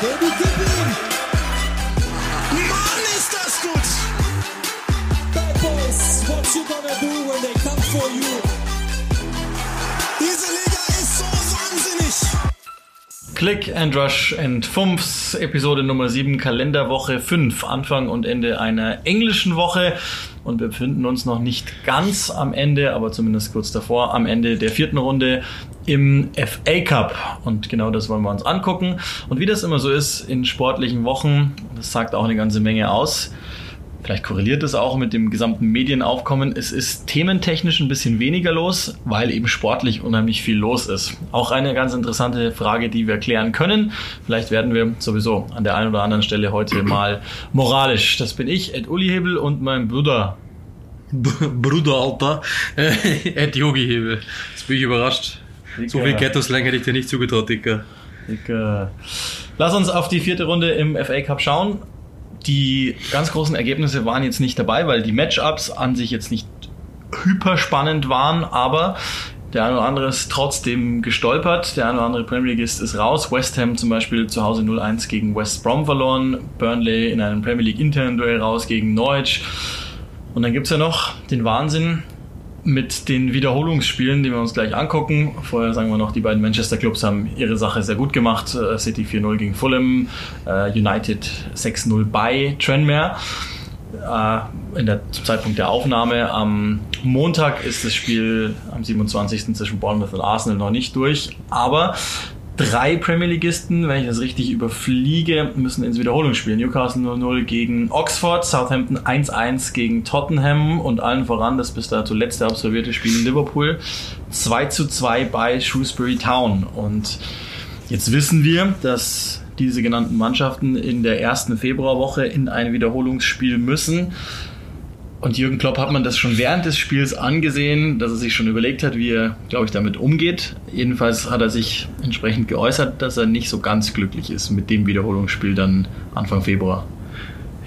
Baby, gib ihm! Mann, ist das gut! Bad Boys, what you gonna do when they come for you? Diese Liga ist so wahnsinnig! Click and Rush and Fumps, Episode Nummer 7, Kalenderwoche 5, Anfang und Ende einer englischen Woche. Und wir befinden uns noch nicht ganz am Ende, aber zumindest kurz davor, am Ende der vierten Runde im FA Cup. Und genau das wollen wir uns angucken. Und wie das immer so ist in sportlichen Wochen, das sagt auch eine ganze Menge aus. Vielleicht korreliert das auch mit dem gesamten Medienaufkommen. Es ist thementechnisch ein bisschen weniger los, weil eben sportlich unheimlich viel los ist. Auch eine ganz interessante Frage, die wir klären können. Vielleicht werden wir sowieso an der einen oder anderen Stelle heute mal moralisch. Das bin ich, Ed Uli Hebel und mein Bruder. Bruder, Alter. Ed Yogi Hebel. Jetzt bin ich überrascht. So viel Ghetto-Slang hätte ich dir nicht zugetraut, Dicker. Äh, lass uns auf die vierte Runde im FA Cup schauen. Die ganz großen Ergebnisse waren jetzt nicht dabei, weil die Matchups an sich jetzt nicht hyper spannend waren, aber der eine oder andere ist trotzdem gestolpert. Der eine oder andere Premier Leagueist ist raus. West Ham zum Beispiel zu Hause 0-1 gegen West Brom verloren. Burnley in einem Premier League internen Duell raus gegen Norwich. Und dann gibt's ja noch den Wahnsinn mit den Wiederholungsspielen, die wir uns gleich angucken. Vorher sagen wir noch, die beiden Manchester Clubs haben ihre Sache sehr gut gemacht. Äh, City 4-0 gegen Fulham, äh, United 6-0 bei Tranmere. Äh, in der, zum Zeitpunkt der Aufnahme am Montag ist das Spiel am 27. zwischen Bournemouth und Arsenal noch nicht durch. Aber drei Premier Leagueisten, wenn ich das richtig überfliege, müssen ins Wiederholungsspiel. Newcastle 0-0 gegen Oxford, Southampton 1-1 gegen Tottenham und allen voran das bis dato letzte absolvierte Spiel in Liverpool 2-2 bei Shrewsbury Town. Und jetzt wissen wir, dass diese genannten Mannschaften in der ersten Februarwoche in ein Wiederholungsspiel müssen. Und Jürgen Klopp hat man das schon während des Spiels angesehen, dass er sich schon überlegt hat, wie er, glaube ich, damit umgeht. Jedenfalls hat er sich entsprechend geäußert, dass er nicht so ganz glücklich ist mit dem Wiederholungsspiel dann Anfang Februar.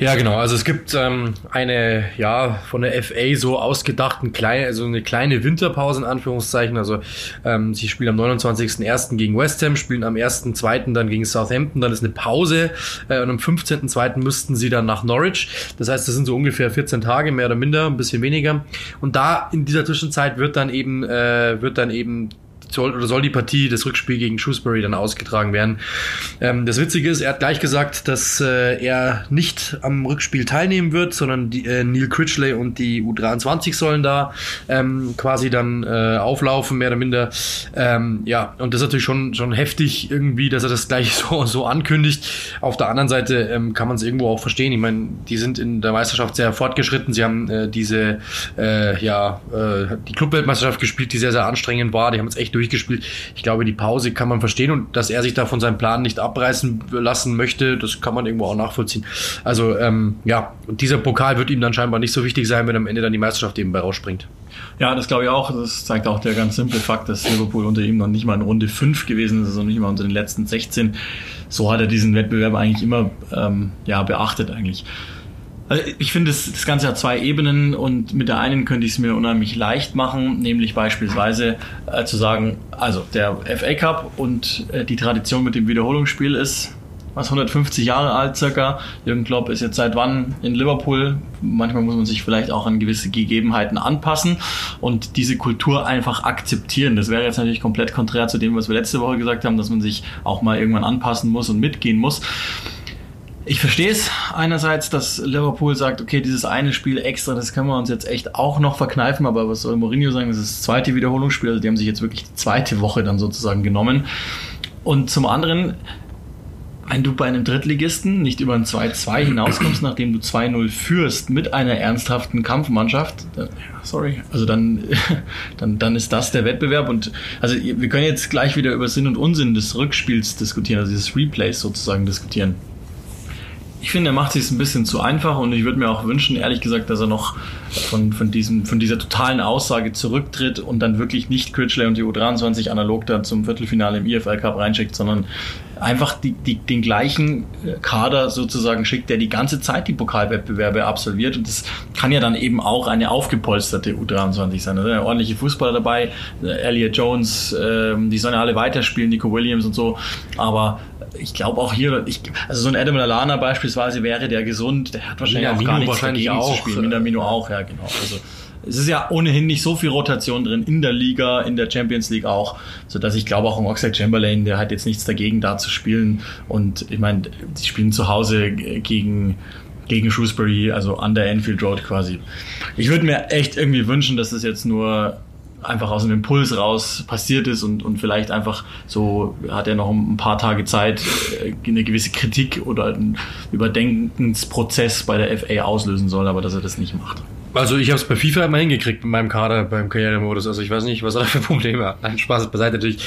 Ja, genau. Also es gibt ähm, eine, ja, von der FA so ausgedachten kleine, also eine kleine Winterpause in Anführungszeichen. Also ähm, sie spielen am 29.01. gegen West Ham, spielen am 1.02. dann gegen Southampton, dann ist eine Pause äh, und am 15.02. müssten sie dann nach Norwich. Das heißt, das sind so ungefähr 14 Tage, mehr oder minder, ein bisschen weniger. Und da in dieser Zwischenzeit wird dann eben, äh, wird dann eben soll oder soll die Partie, das Rückspiel gegen Shrewsbury dann ausgetragen werden. Ähm, das Witzige ist, er hat gleich gesagt, dass äh, er nicht am Rückspiel teilnehmen wird, sondern die, äh, Neil Critchley und die U23 sollen da ähm, quasi dann äh, auflaufen, mehr oder minder. Ähm, ja, und das ist natürlich schon, schon heftig irgendwie, dass er das gleich so, so ankündigt. Auf der anderen Seite ähm, kann man es irgendwo auch verstehen. Ich meine, die sind in der Meisterschaft sehr fortgeschritten. Sie haben äh, diese, äh, ja, äh, die Clubweltmeisterschaft gespielt, die sehr, sehr anstrengend war. Die haben es echt durchgespielt. Ich glaube, die Pause kann man verstehen und dass er sich da von seinem Plan nicht abreißen lassen möchte, das kann man irgendwo auch nachvollziehen. Also ähm, ja, und dieser Pokal wird ihm dann scheinbar nicht so wichtig sein, wenn am Ende dann die Meisterschaft eben bei rausspringt. Ja, das glaube ich auch. Das zeigt auch der ganz simple Fakt, dass Liverpool unter ihm noch nicht mal in Runde 5 gewesen ist, also nicht mal unter den letzten 16. So hat er diesen Wettbewerb eigentlich immer ähm, ja, beachtet eigentlich. Also ich finde, das, das Ganze hat zwei Ebenen und mit der einen könnte ich es mir unheimlich leicht machen, nämlich beispielsweise äh, zu sagen, also der FA Cup und äh, die Tradition mit dem Wiederholungsspiel ist was 150 Jahre alt circa. Jürgen Klopp ist jetzt seit wann in Liverpool. Manchmal muss man sich vielleicht auch an gewisse Gegebenheiten anpassen und diese Kultur einfach akzeptieren. Das wäre jetzt natürlich komplett konträr zu dem, was wir letzte Woche gesagt haben, dass man sich auch mal irgendwann anpassen muss und mitgehen muss. Ich verstehe es einerseits, dass Liverpool sagt, okay, dieses eine Spiel extra, das können wir uns jetzt echt auch noch verkneifen, aber was soll Mourinho sagen, das ist das zweite Wiederholungsspiel, also die haben sich jetzt wirklich die zweite Woche dann sozusagen genommen. Und zum anderen, wenn du bei einem Drittligisten nicht über ein 2-2 hinauskommst, nachdem du 2-0 führst mit einer ernsthaften Kampfmannschaft, dann, sorry, also dann, dann, dann ist das der Wettbewerb und also wir können jetzt gleich wieder über Sinn und Unsinn des Rückspiels diskutieren, also dieses Replays sozusagen diskutieren. Ich finde, er macht sich ein bisschen zu einfach und ich würde mir auch wünschen, ehrlich gesagt, dass er noch von, von, diesem, von dieser totalen Aussage zurücktritt und dann wirklich nicht Critchley und die U23 analog dann zum Viertelfinale im IFL Cup reinschickt, sondern einfach die, die, den gleichen äh, Kader sozusagen schickt, der die ganze Zeit die Pokalwettbewerbe absolviert. Und das kann ja dann eben auch eine aufgepolsterte U23 sein. Da sind ja ordentliche Fußballer dabei, äh, Elliot Jones, äh, die sollen ja alle weiterspielen, Nico Williams und so. Aber ich glaube auch hier, ich, also so ein Adam Lallana beispielsweise wäre der gesund, der hat wahrscheinlich Minamino auch gar nichts wahrscheinlich dagegen auch. zu spielen. Minamino auch, ja genau. Also es ist ja ohnehin nicht so viel Rotation drin in der Liga, in der Champions League auch, so dass ich glaube auch ein Oxlade Chamberlain, der hat jetzt nichts dagegen da zu spielen und ich meine, die spielen zu Hause gegen gegen Shrewsbury, also an der Enfield Road quasi. Ich würde mir echt irgendwie wünschen, dass es jetzt nur einfach aus einem Impuls raus passiert ist und, und vielleicht einfach so hat er noch ein paar Tage Zeit, äh, eine gewisse Kritik oder einen Überdenkensprozess bei der FA auslösen soll, aber dass er das nicht macht. Also ich habe es bei FIFA immer hingekriegt mit meinem Kader beim Karrieremodus. Also ich weiß nicht, was er da für Probleme hat. Nein, Spaß beiseite natürlich.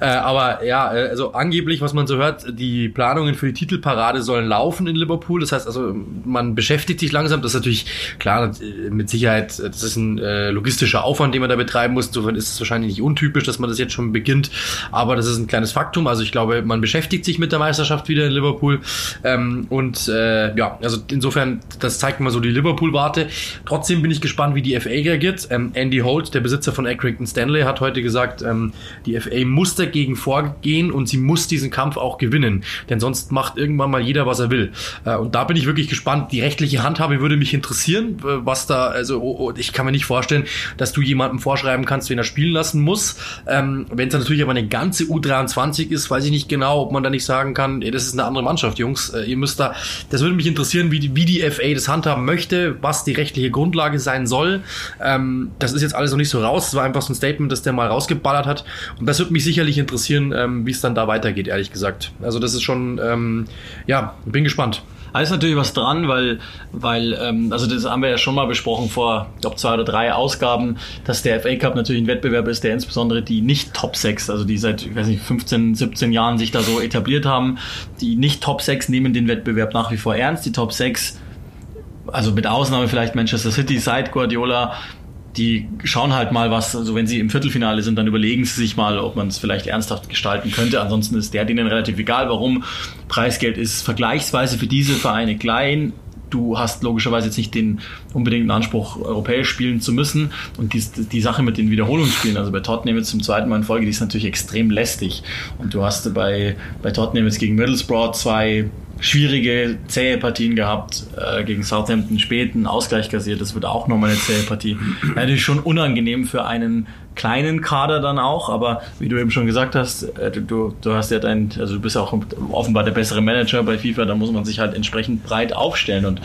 Äh, aber ja, äh, also angeblich, was man so hört, die Planungen für die Titelparade sollen laufen in Liverpool. Das heißt also, man beschäftigt sich langsam. Das ist natürlich klar, äh, mit Sicherheit, äh, das ist ein äh, logistischer Aufwand, den man da betreiben muss. Insofern ist es wahrscheinlich nicht untypisch, dass man das jetzt schon beginnt. Aber das ist ein kleines Faktum. Also ich glaube, man beschäftigt sich mit der Meisterschaft wieder in Liverpool. Ähm, und äh, ja, also insofern, das zeigt mal so die Liverpool-Warte. Trotzdem bin ich gespannt, wie die FA reagiert. Ähm, Andy Holt, der Besitzer von Accrington Stanley, hat heute gesagt, ähm, die FA muss dagegen vorgehen und sie muss diesen Kampf auch gewinnen. Denn sonst macht irgendwann mal jeder, was er will. Äh, und da bin ich wirklich gespannt. Die rechtliche Handhabe würde mich interessieren, äh, was da, also oh, oh, ich kann mir nicht vorstellen, dass du jemandem vorschreiben kannst, wen er spielen lassen muss. Ähm, Wenn es natürlich aber eine ganze U23 ist, weiß ich nicht genau, ob man da nicht sagen kann, ey, das ist eine andere Mannschaft, Jungs. Äh, ihr müsst da, das würde mich interessieren, wie die, wie die FA das handhaben möchte, was die rechtliche Grundlage sein soll. Ähm, das ist jetzt alles noch nicht so raus. Es war einfach so ein Statement, das der mal rausgeballert hat. Und das würde mich sicherlich interessieren, ähm, wie es dann da weitergeht, ehrlich gesagt. Also das ist schon, ähm, ja, bin gespannt. Da ist natürlich was dran, weil, weil ähm, also das haben wir ja schon mal besprochen vor, ich glaube, zwei oder drei Ausgaben, dass der FA Cup natürlich ein Wettbewerb ist, der insbesondere die nicht Top 6, also die seit, ich weiß nicht, 15, 17 Jahren sich da so etabliert haben, die nicht Top 6 nehmen den Wettbewerb nach wie vor ernst. Die Top 6 also mit Ausnahme vielleicht Manchester City seit Guardiola, die schauen halt mal was, also wenn sie im Viertelfinale sind, dann überlegen sie sich mal, ob man es vielleicht ernsthaft gestalten könnte. Ansonsten ist der denen relativ egal. Warum? Preisgeld ist vergleichsweise für diese Vereine klein. Du hast logischerweise jetzt nicht den unbedingten Anspruch, europäisch spielen zu müssen. Und die, die Sache mit den Wiederholungsspielen, also bei Tottenham jetzt zum zweiten Mal in Folge, die ist natürlich extrem lästig. Und du hast bei, bei Tottenham jetzt gegen Middlesbrough zwei schwierige, zähe Partien gehabt, äh, gegen Southampton späten Ausgleich kassiert, das wird auch nochmal eine zähe Partie. Natürlich schon unangenehm für einen kleinen Kader dann auch, aber wie du eben schon gesagt hast, äh, du, du hast ja dein, also du bist ja auch offenbar der bessere Manager bei FIFA, da muss man sich halt entsprechend breit aufstellen und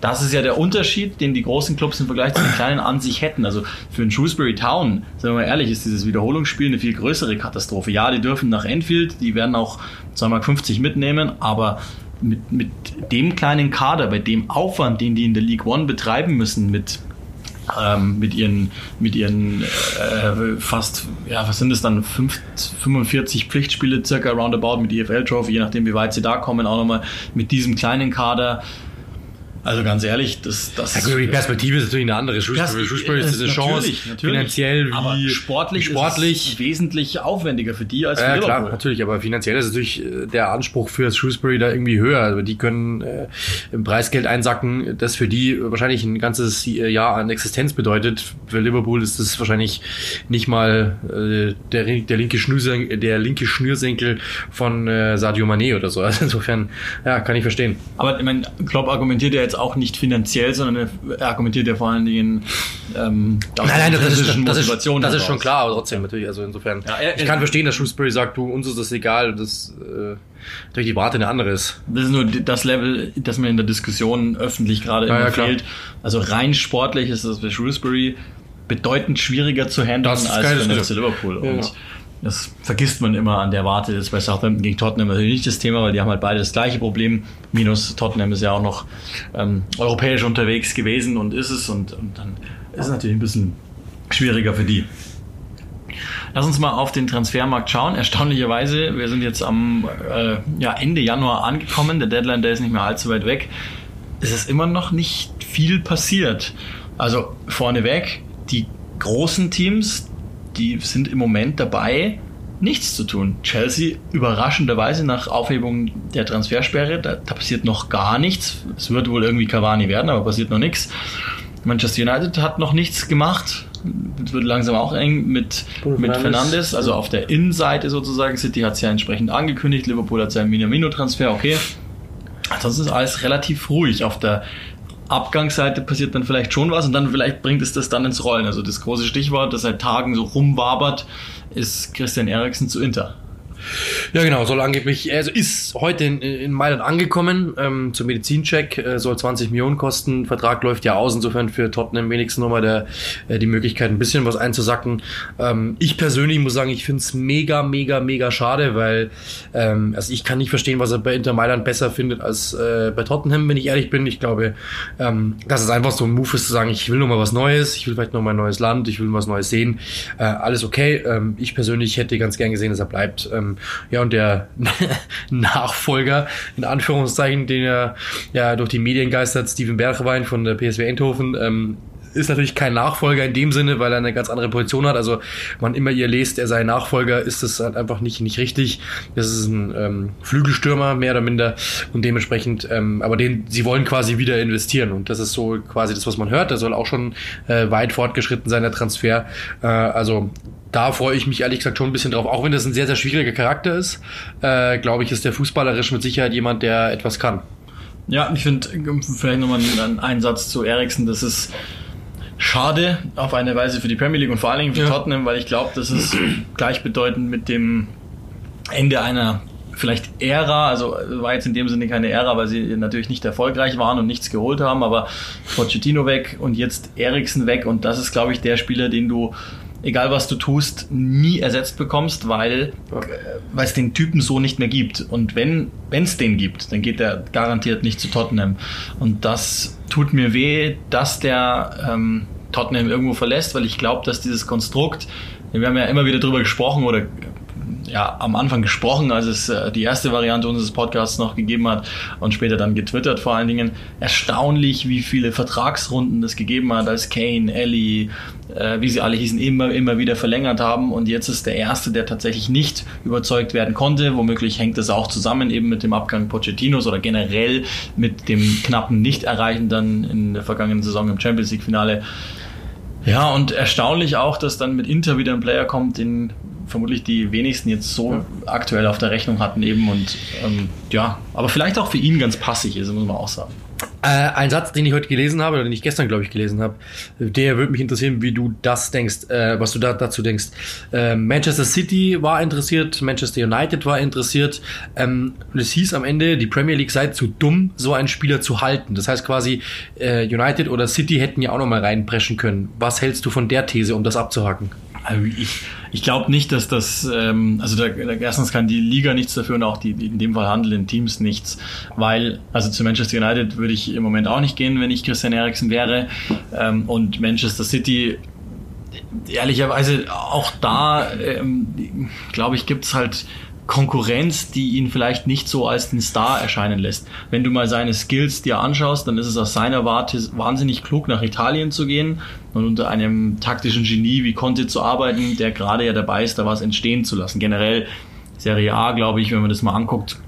das ist ja der Unterschied, den die großen Clubs im Vergleich zu den kleinen an sich hätten. Also für ein Shrewsbury Town, sagen wir mal ehrlich, ist dieses Wiederholungsspiel eine viel größere Katastrophe. Ja, die dürfen nach Enfield, die werden auch 2,50 Mark mitnehmen, aber mit, mit dem kleinen Kader, bei dem Aufwand, den die in der League One betreiben müssen, mit ähm, mit ihren, mit ihren äh, fast, ja, was sind es dann, 5, 45 Pflichtspiele circa roundabout mit EFL Trophy, je nachdem wie weit sie da kommen, auch nochmal mit diesem kleinen Kader also ganz ehrlich, das, das ja, gut, die Perspektive ist natürlich eine andere. Shrewsbury, Shrewsbury ist eine Chance, natürlich, natürlich. finanziell wie aber sportlich, sportlich. Ist es wesentlich aufwendiger für die als für Ja, Liverpool. klar, natürlich, aber finanziell ist natürlich äh, der Anspruch für Shrewsbury da irgendwie höher. Also die können äh, im Preisgeld einsacken, das für die wahrscheinlich ein ganzes äh, Jahr an Existenz bedeutet. Für Liverpool ist das wahrscheinlich nicht mal äh, der, der, linke Schnürsenkel, der linke Schnürsenkel von äh, Sadio Mané oder so. Also insofern, ja, kann ich verstehen. Aber ich meine, Klopp argumentiert ja jetzt auch nicht finanziell, sondern er argumentiert ja vor allen Dingen ähm, der intrinsischen das, ist, Motivation das ist heraus. schon klar, aber trotzdem natürlich. Also insofern, Ja, er- ich kann verstehen, dass Shrewsbury sagt, du, uns ist das egal, das äh, natürlich die Warte eine andere ist. Das ist nur das Level, das mir in der Diskussion öffentlich gerade Ja, immer ja, fehlt. Also rein sportlich ist das bei Shrewsbury bedeutend schwieriger zu handeln Das ist als Diskussion. Liverpool. Und. Das vergisst man immer an der Warte. Das ist bei Southampton gegen Tottenham natürlich nicht das Thema, weil die haben halt beide das gleiche Problem. Minus Tottenham ist ja auch noch ähm, europäisch unterwegs gewesen und ist es. Und, und dann ist es natürlich ein bisschen schwieriger für die. Lass uns mal auf den Transfermarkt schauen. Erstaunlicherweise, wir sind jetzt am äh, ja, Ende Januar angekommen. Der Deadline, der ist nicht mehr allzu weit weg. Es ist immer noch nicht viel passiert. Also vorneweg, die großen Teams, die sind im Moment dabei, nichts zu tun. Chelsea überraschenderweise nach Aufhebung der Transfersperre, da, da passiert noch gar nichts. Es wird wohl irgendwie Cavani werden, aber passiert noch nichts. Manchester United hat noch nichts gemacht. Es wird langsam auch eng mit, Bruno mit Fernandes. Fernandes, also auf der Innenseite sozusagen. City hat es ja entsprechend angekündigt. Liverpool hat seinen Minamino-Transfer, okay. Ansonsten ist alles relativ ruhig. Auf der Abgangsseite passiert dann vielleicht schon was und dann vielleicht bringt es das dann ins Rollen. Also das große Stichwort, das seit Tagen so rumwabert, ist Christian Eriksen zu Inter. Ja, genau, soll angeblich, also ist heute in, in Mailand angekommen ähm, zum Medizincheck, äh, soll 20 Millionen kosten. Vertrag läuft ja aus, insofern für Tottenham wenigstens nochmal der, äh, die Möglichkeit, ein bisschen was einzusacken. Ähm, ich persönlich muss sagen, ich finde es mega, mega, mega schade, weil ähm, also ich kann nicht verstehen, was er bei Inter Mailand besser findet als äh, bei Tottenham, wenn ich ehrlich bin. Ich glaube, ähm, dass es einfach so ein Move ist, zu sagen, ich will nochmal was Neues, ich will vielleicht nochmal ein neues Land, ich will was Neues sehen. Äh, alles okay. Ähm, ich persönlich hätte ganz gern gesehen, dass er bleibt. Ähm, ja, und der Nachfolger, in Anführungszeichen, den er ja durch die Medien geistert, Steven Bergwein von der PSW Eindhoven, ähm, ist natürlich kein Nachfolger in dem Sinne, weil er eine ganz andere Position hat. Also wann immer ihr lest, er sei Nachfolger, ist das halt einfach nicht, nicht richtig. Das ist ein ähm, Flügelstürmer, mehr oder minder. Und dementsprechend, ähm, aber den, sie wollen quasi wieder investieren. Und das ist so quasi das, was man hört. Der soll auch schon äh, weit fortgeschritten sein, der Transfer. Äh, also da freue ich mich ehrlich gesagt schon ein bisschen drauf. Auch wenn das ein sehr, sehr schwieriger Charakter ist, äh, glaube ich, ist der fußballerisch mit Sicherheit jemand, der etwas kann. Ja, ich finde vielleicht nochmal einen, einen Satz zu Eriksen. Das ist schade auf eine Weise für die Premier League und vor allen Dingen für Ja. Tottenham, weil ich glaube, das ist gleichbedeutend mit dem Ende einer vielleicht Ära, also war jetzt in dem Sinne keine Ära, weil sie natürlich nicht erfolgreich waren und nichts geholt haben, aber Pochettino weg und jetzt Eriksen weg und das ist, glaube ich, der Spieler, den du egal was du tust, nie ersetzt bekommst, weil weil es den Typen so nicht mehr gibt. Und wenn es den gibt, dann geht er garantiert nicht zu Tottenham. Und das tut mir weh, dass der ähm, Tottenham irgendwo verlässt, weil ich glaube, dass dieses Konstrukt, wir haben ja immer wieder drüber gesprochen oder ja, am Anfang gesprochen, als es äh, die erste Variante unseres Podcasts noch gegeben hat und später dann getwittert vor allen Dingen. Erstaunlich, wie viele Vertragsrunden das gegeben hat, als Kane, Ellie, äh, wie sie alle hießen, immer, immer wieder verlängert haben und jetzt ist der erste, der tatsächlich nicht überzeugt werden konnte. Womöglich hängt das auch zusammen eben mit dem Abgang Pochettinos oder generell mit dem knappen Nicht-Erreichen dann in der vergangenen Saison im Champions League-Finale. Ja, und erstaunlich auch, dass dann mit Inter wieder ein Player kommt, den vermutlich die wenigsten jetzt so aktuell auf der Rechnung hatten eben und ähm, ja, aber vielleicht auch für ihn ganz passig ist, muss man auch sagen. Äh, ein Satz, den ich heute gelesen habe, oder den ich gestern, glaube ich, gelesen habe, der würde mich interessieren, wie du das denkst, äh, was du da, dazu denkst. Äh, Manchester City war interessiert, Manchester United war interessiert. Ähm, und es hieß am Ende, die Premier League sei zu dumm, so einen Spieler zu halten. Das heißt quasi, äh, United oder City hätten ja auch noch mal reinpreschen können. Was hältst du von der These, um das abzuhaken? Also ich, ich glaube nicht, dass das, ähm, also da, erstens kann die Liga nichts dafür und auch die, in dem Fall handelnden Teams nichts, weil, also zu Manchester United würde ich im Moment auch nicht gehen, wenn ich Christian Eriksen wäre. Ähm, und Manchester City, ehrlicherweise auch da, ähm, glaube ich, gibt's halt Konkurrenz, die ihn vielleicht nicht so als den Star erscheinen lässt. Wenn du mal seine Skills dir anschaust, dann ist es aus seiner Warte wahnsinnig klug, nach Italien zu gehen und unter einem taktischen Genie wie Conte zu arbeiten, der gerade ja dabei ist, da was entstehen zu lassen. Generell Serie A, glaube ich, wenn man das mal anguckt,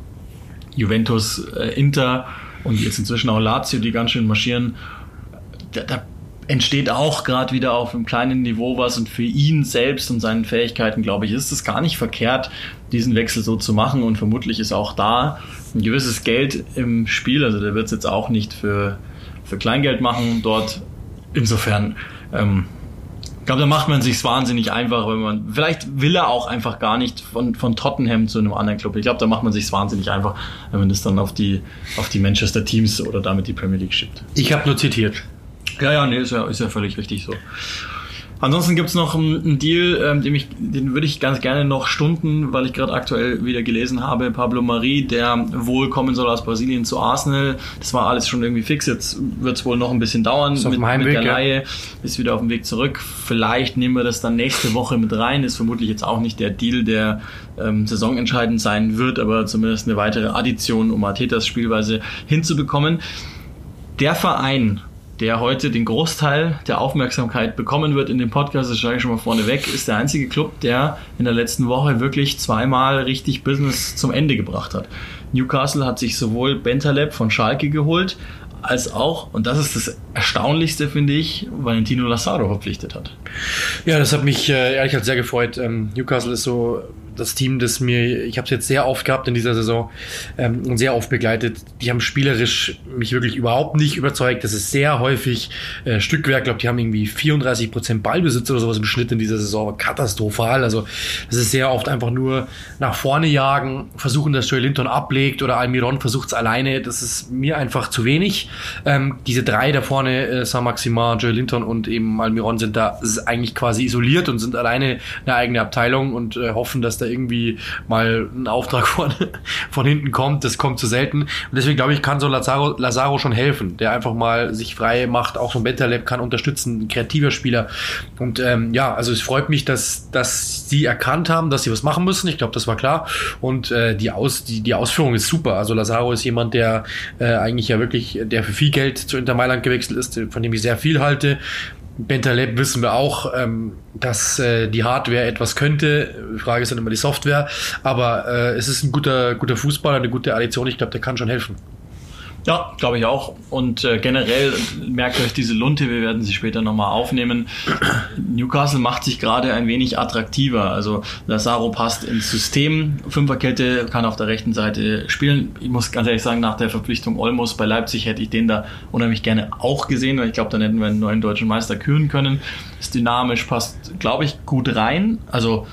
Juventus, äh, Inter und jetzt inzwischen auch Lazio, die ganz schön marschieren, da, da entsteht auch gerade wieder auf einem kleinen Niveau was und für ihn selbst und seinen Fähigkeiten, glaube ich, ist es gar nicht verkehrt, diesen Wechsel so zu machen und vermutlich ist auch da ein gewisses Geld im Spiel, also der wird es jetzt auch nicht für, für Kleingeld machen dort. Insofern, ähm, ich glaube, da macht man sich wahnsinnig einfach, wenn man, vielleicht will er auch einfach gar nicht von, von Tottenham zu einem anderen Club. Ich glaube, da macht man sich wahnsinnig einfach, wenn man das dann auf die, auf die Manchester Teams oder damit die Premier League schiebt. Ich habe nur zitiert. Ja, ja, nee, ist ja, ist ja völlig richtig so. Ansonsten gibt's noch einen Deal, ähm, den, ich, den würde ich ganz gerne noch stunden, weil ich gerade aktuell wieder gelesen habe, Pablo Mari, der wohl kommen soll aus Brasilien zu Arsenal. Das war alles schon irgendwie fix. Jetzt wird's wohl noch ein bisschen dauern Ist mit, Heimweg, mit der ja. Laie. Ist wieder auf dem Weg zurück. Vielleicht nehmen wir das dann nächste Woche mit rein. Ist vermutlich jetzt auch nicht der Deal, der ähm, saisonentscheidend sein wird, aber zumindest eine weitere Addition, um Artetas Spielweise hinzubekommen. Der Verein, der heute den Großteil der Aufmerksamkeit bekommen wird in dem Podcast, das sage ich schon mal vorneweg, ist der einzige Club, der in der letzten Woche wirklich zweimal richtig Business zum Ende gebracht hat. Newcastle hat sich sowohl Bentaleb von Schalke geholt, als auch, und das ist das Erstaunlichste, finde ich, Valentino Lazaro verpflichtet hat. Ja, das hat mich äh, ehrlich gesagt sehr gefreut. Ähm, Newcastle ist so das Team, das mir, ich habe es jetzt sehr oft gehabt in dieser Saison ähm, und sehr oft begleitet. Die haben spielerisch mich wirklich überhaupt nicht überzeugt. Das ist sehr häufig äh, Stückwerk. Ich glaube, die haben irgendwie 34 Prozent Ballbesitz oder sowas im Schnitt in dieser Saison. Katastrophal. Also das ist sehr oft einfach nur nach vorne jagen, versuchen, dass Joey Linton ablegt oder Almiron versucht es alleine. Das ist mir einfach zu wenig. Ähm, diese drei da vorne, äh, Saint-Maximin, Joey Linton und eben Almiron sind da eigentlich quasi isoliert und sind alleine eine eigene Abteilung und äh, hoffen, dass da irgendwie mal ein Auftrag von, von hinten kommt. Das kommt zu selten. Und deswegen glaube ich, kann so Lazaro, Lazaro schon helfen, der einfach mal sich frei macht. Auch so ein Bentaleb kann unterstützen, ein kreativer Spieler. Und ähm, ja, also es freut mich, dass, dass sie erkannt haben, dass sie was machen müssen. Ich glaube, das war klar. Und äh, die, Aus, die, die Ausführung ist super. Also Lazaro ist jemand, der äh, eigentlich ja wirklich, der für viel Geld zu Inter Mailand gewechselt ist, von dem ich sehr viel halte. Bentaleb wissen wir auch, ähm, dass äh, die Hardware etwas könnte. Die Frage ist dann immer die Software. Aber äh, es ist ein guter, guter Fußballer, eine gute Addition. Ich glaube, der kann schon helfen. Ja, glaube ich auch. Und äh, generell merkt euch diese Lunte, wir werden sie später nochmal aufnehmen. Newcastle macht sich gerade ein wenig attraktiver. Also Lazaro passt ins System. Fünferkette kann auf der rechten Seite spielen. Ich muss ganz ehrlich sagen, nach der Verpflichtung Olmos bei Leipzig hätte ich den da unheimlich gerne auch gesehen, weil ich glaube, dann hätten wir einen neuen deutschen Meister küren können. Ist dynamisch, passt, glaube ich, gut rein. Also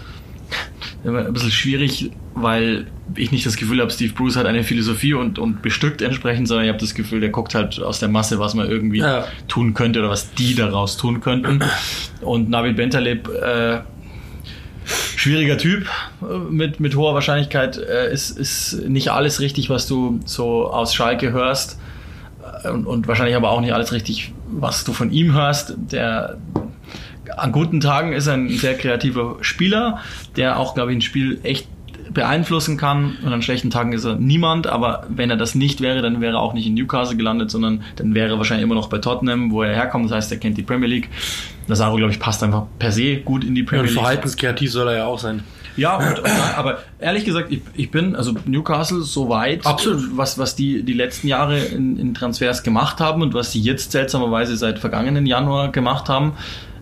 ein bisschen schwierig, weil ich nicht das Gefühl habe, Steve Bruce hat eine Philosophie und, und bestückt entsprechend, sondern ich habe das Gefühl, der guckt halt aus der Masse, was man irgendwie Ja. tun könnte oder was die daraus tun könnten. Und Nabil Bentaleb, äh, schwieriger Typ äh, mit, mit hoher Wahrscheinlichkeit, äh, ist, ist nicht alles richtig, was du so aus Schalke hörst. Äh, Und, und wahrscheinlich aber auch nicht alles richtig, was du von ihm hörst. Der an guten Tagen ist er ein sehr kreativer Spieler, der auch, glaube ich, ein Spiel echt beeinflussen kann. Und an schlechten Tagen ist er niemand. Aber wenn er das nicht wäre, dann wäre er auch nicht in Newcastle gelandet, sondern dann wäre er wahrscheinlich immer noch bei Tottenham, wo er herkommt. Das heißt, er kennt die Premier League. Lazaro, glaube ich, passt einfach per se gut in die Und Premier League. verhaltenskreativ soll er ja auch sein. Ja, und, aber ehrlich gesagt, ich, ich bin, also Newcastle soweit, Absolut. was, was die die letzten Jahre in, in Transfers gemacht haben und was sie jetzt seltsamerweise seit vergangenen Januar gemacht haben,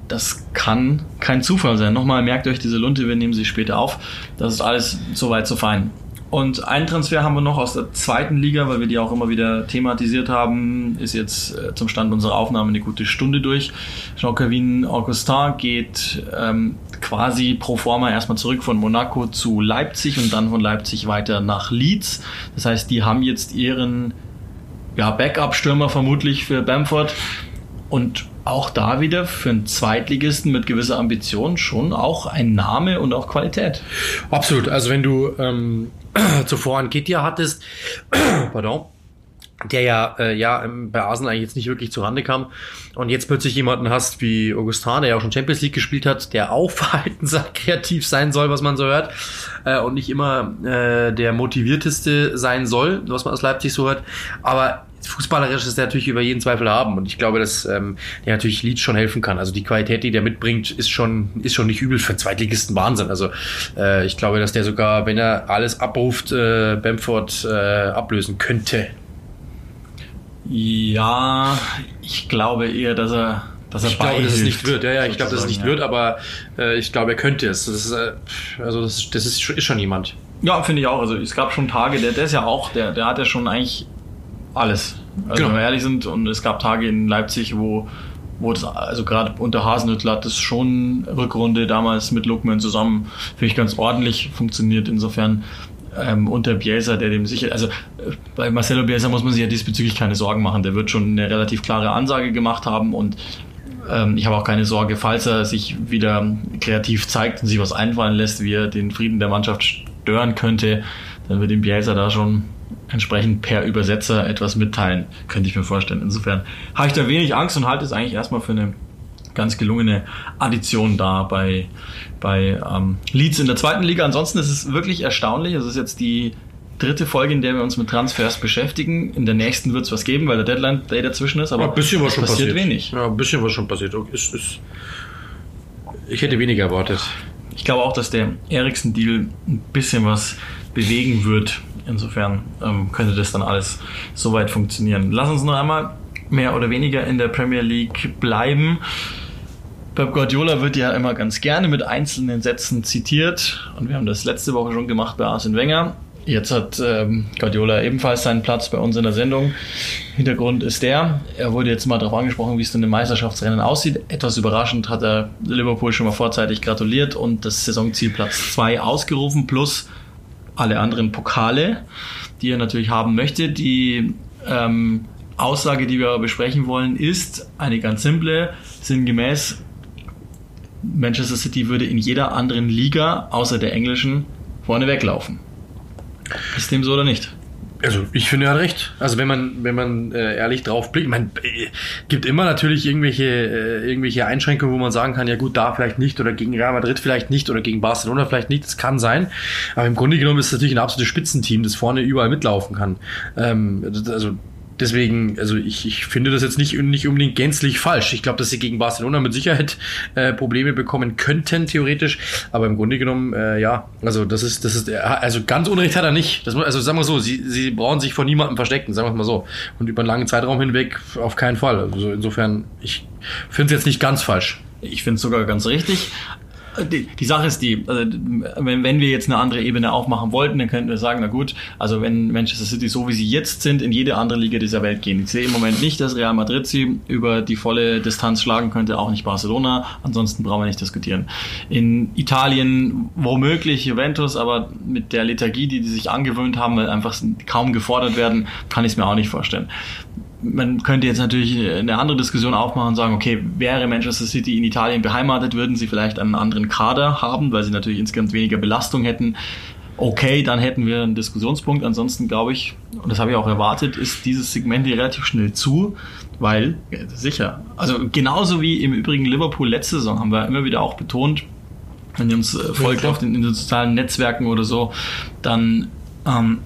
das kann kein Zufall sein. Nochmal, merkt euch diese Lunte, wir nehmen sie später auf. Das ist alles soweit so fein. Und einen Transfer haben wir noch aus der zweiten Liga, weil wir die auch immer wieder thematisiert haben, ist jetzt äh, zum Stand unserer Aufnahme eine gute Stunde durch. Jean-Kevin Augustin geht ähm, quasi pro forma erstmal zurück von Monaco zu Leipzig und dann von Leipzig weiter nach Leeds. Das heißt, die haben jetzt ihren ja, Backup-Stürmer vermutlich für Bamford und auch da wieder für einen Zweitligisten mit gewisser Ambition schon auch ein Name und auch Qualität. Absolut. Also wenn du ähm, zuvor einen Ketia hattest, pardon, der ja, äh, ja ähm, bei Arsenal eigentlich jetzt nicht wirklich zurande kam und jetzt plötzlich jemanden hast wie Augustin, der ja auch schon Champions League gespielt hat, der auch verhaltenskreativ sein soll, was man so hört äh, und nicht immer äh, der motivierteste sein soll, was man aus Leipzig so hört, aber fußballerisch ist der natürlich über jeden Zweifel haben und ich glaube, dass ähm, der natürlich Leeds schon helfen kann. Also die Qualität, die der mitbringt, ist schon ist schon nicht übel für Zweitligisten Wahnsinn. Also äh, ich glaube, dass der sogar, wenn er alles abruft, äh, Bamford äh, ablösen könnte. Ja, ich glaube eher, dass er, dass er Ich glaube, dass es nicht wird. Ja, ja, ich glaube, dass es nicht sozusagen, wird, aber äh, ich glaube, er könnte es. Das ist, äh, also das, ist- das ist, schon- ist schon jemand. Ja, finde ich auch. Also es gab schon Tage, der, der ist ja auch, der, der hat ja schon eigentlich alles. Also Genau. wenn wir ehrlich sind, und es gab Tage in Leipzig, wo, wo das, also gerade unter Hasenhüttl hat das schon Rückrunde damals mit Lookman zusammen, finde ich, ganz ordentlich funktioniert. Insofern ähm, unter Bielsa, der dem sicher, also äh, bei Marcelo Bielsa muss man sich ja diesbezüglich keine Sorgen machen. Der wird schon eine relativ klare Ansage gemacht haben und Ähm, ich habe auch keine Sorge, falls er sich wieder kreativ zeigt und sich was einfallen lässt, wie er den Frieden der Mannschaft stören könnte, dann wird ihm Bielsa da schon entsprechend per Übersetzer etwas mitteilen, könnte ich mir vorstellen. Insofern habe ich da wenig Angst und halte es eigentlich erstmal für eine ganz gelungene Addition da bei, bei ähm, Leeds in der zweiten Liga. Ansonsten ist es wirklich erstaunlich. Es ist jetzt die dritte Folge, in der wir uns mit Transfers beschäftigen. In der nächsten wird es was geben, weil der Deadline Day dazwischen ist, aber Ja, ein bisschen was schon passiert passiert. wenig. Ja, ein bisschen was schon passiert. Ist, ist, ich hätte weniger erwartet. Ich glaube auch, dass der Eriksen-Deal ein bisschen was bewegen wird. Insofern ähm, könnte das dann alles soweit funktionieren. Lass uns noch einmal mehr oder weniger in der Premier League bleiben. Pep Guardiola wird ja immer ganz gerne mit einzelnen Sätzen zitiert und wir haben das letzte Woche schon gemacht bei Arsene Wenger. Jetzt hat ähm, Guardiola ebenfalls seinen Platz bei uns in der Sendung. Hintergrund ist der, er wurde jetzt mal darauf angesprochen, wie es denn im Meisterschaftsrennen aussieht. Etwas überraschend hat er Liverpool schon mal vorzeitig gratuliert und das Saisonziel Platz 2 ausgerufen, plus alle anderen Pokale, die er natürlich haben möchte. Die ähm, Aussage, die wir besprechen wollen, ist eine ganz simple, sinngemäß, Manchester City würde in jeder anderen Liga, außer der englischen, vorne weglaufen. Ist dem so oder nicht? Also ich finde, er hat recht. Also wenn man, wenn man äh, ehrlich drauf blickt, man äh, gibt immer natürlich irgendwelche, äh, irgendwelche Einschränkungen, wo man sagen kann, ja gut, da vielleicht nicht oder gegen Real Madrid vielleicht nicht oder gegen Barcelona vielleicht nicht. Das kann sein. Aber im Grunde genommen ist es natürlich ein absolutes Spitzenteam, das vorne überall mitlaufen kann. Ähm, also Deswegen, also ich, ich finde das jetzt nicht, nicht unbedingt gänzlich falsch. Ich glaube, dass sie gegen Barcelona mit Sicherheit äh, Probleme bekommen könnten, theoretisch. Aber im Grunde genommen, äh, ja, also das ist, das ist, also ganz Unrecht hat er nicht. Das, also sagen wir so, sie, sie brauchen sich vor niemandem verstecken, sagen wir mal so. Und über einen langen Zeitraum hinweg auf keinen Fall. Also insofern, ich finde es jetzt nicht ganz falsch. Ich finde es sogar ganz richtig. Die, die Sache ist die, also wenn, wenn wir jetzt eine andere Ebene aufmachen wollten, dann könnten wir sagen, na gut, also wenn Manchester City so wie sie jetzt sind, in jede andere Liga dieser Welt gehen. Ich sehe im Moment nicht, dass Real Madrid sie über die volle Distanz schlagen könnte, auch nicht Barcelona. Ansonsten brauchen wir nicht diskutieren. In Italien womöglich Juventus, aber mit der Lethargie, die die sich angewöhnt haben, weil einfach kaum gefordert werden, kann ich es mir auch nicht vorstellen man könnte jetzt natürlich eine andere Diskussion aufmachen und sagen, okay, wäre Manchester City in Italien beheimatet, würden sie vielleicht einen anderen Kader haben, weil sie natürlich insgesamt weniger Belastung hätten. Okay, dann hätten wir einen Diskussionspunkt. Ansonsten glaube ich, und das habe ich auch erwartet, ist dieses Segment hier relativ schnell zu, weil, sicher, also genauso wie im Übrigen Liverpool letzte Saison haben wir immer wieder auch betont, wenn ihr uns äh, folgt klar. auf den, in den sozialen Netzwerken oder so, dann ähm,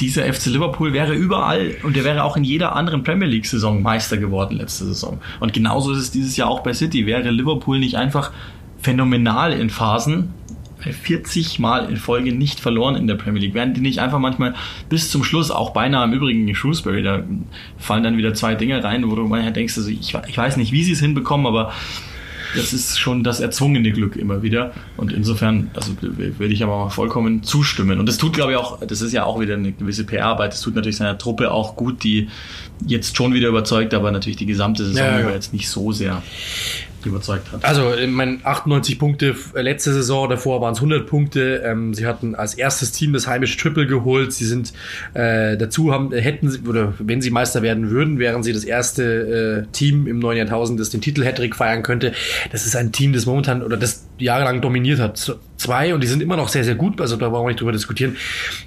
dieser FC Liverpool wäre überall und der wäre auch in jeder anderen Premier League Saison Meister geworden letzte Saison. Und genauso ist es dieses Jahr auch bei City. Wäre Liverpool nicht einfach phänomenal in Phasen, 40 Mal in Folge nicht verloren in der Premier League. Wären die nicht einfach manchmal bis zum Schluss, auch beinahe im Übrigen gegen Shrewsbury, da fallen dann wieder zwei Dinge rein, wo du manchmal denkst, also ich, ich weiß nicht, wie sie es hinbekommen, aber das ist schon das erzwungene Glück immer wieder. Und insofern, also würde ich aber auch vollkommen zustimmen. Und das tut, glaube ich, auch, das ist ja auch wieder eine gewisse PR-Arbeit. Das tut natürlich seiner Truppe auch gut, die jetzt schon wieder überzeugt, aber natürlich die gesamte Saison Ja, ja. über jetzt nicht so sehr überzeugt hat. Also, ich meine, 98 Punkte f- letzte Saison, davor waren es 100 Punkte. Ähm, sie hatten als erstes Team das heimische Triple geholt. Sie sind äh, dazu haben, hätten sie, oder wenn sie Meister werden würden, wären sie das erste äh, Team im neuen Jahrtausend, das den Titel Hattrick feiern könnte. Das ist ein Team, das momentan oder das jahrelang dominiert hat. Zwei und die sind immer noch sehr, sehr gut, also da brauchen wir nicht drüber diskutieren.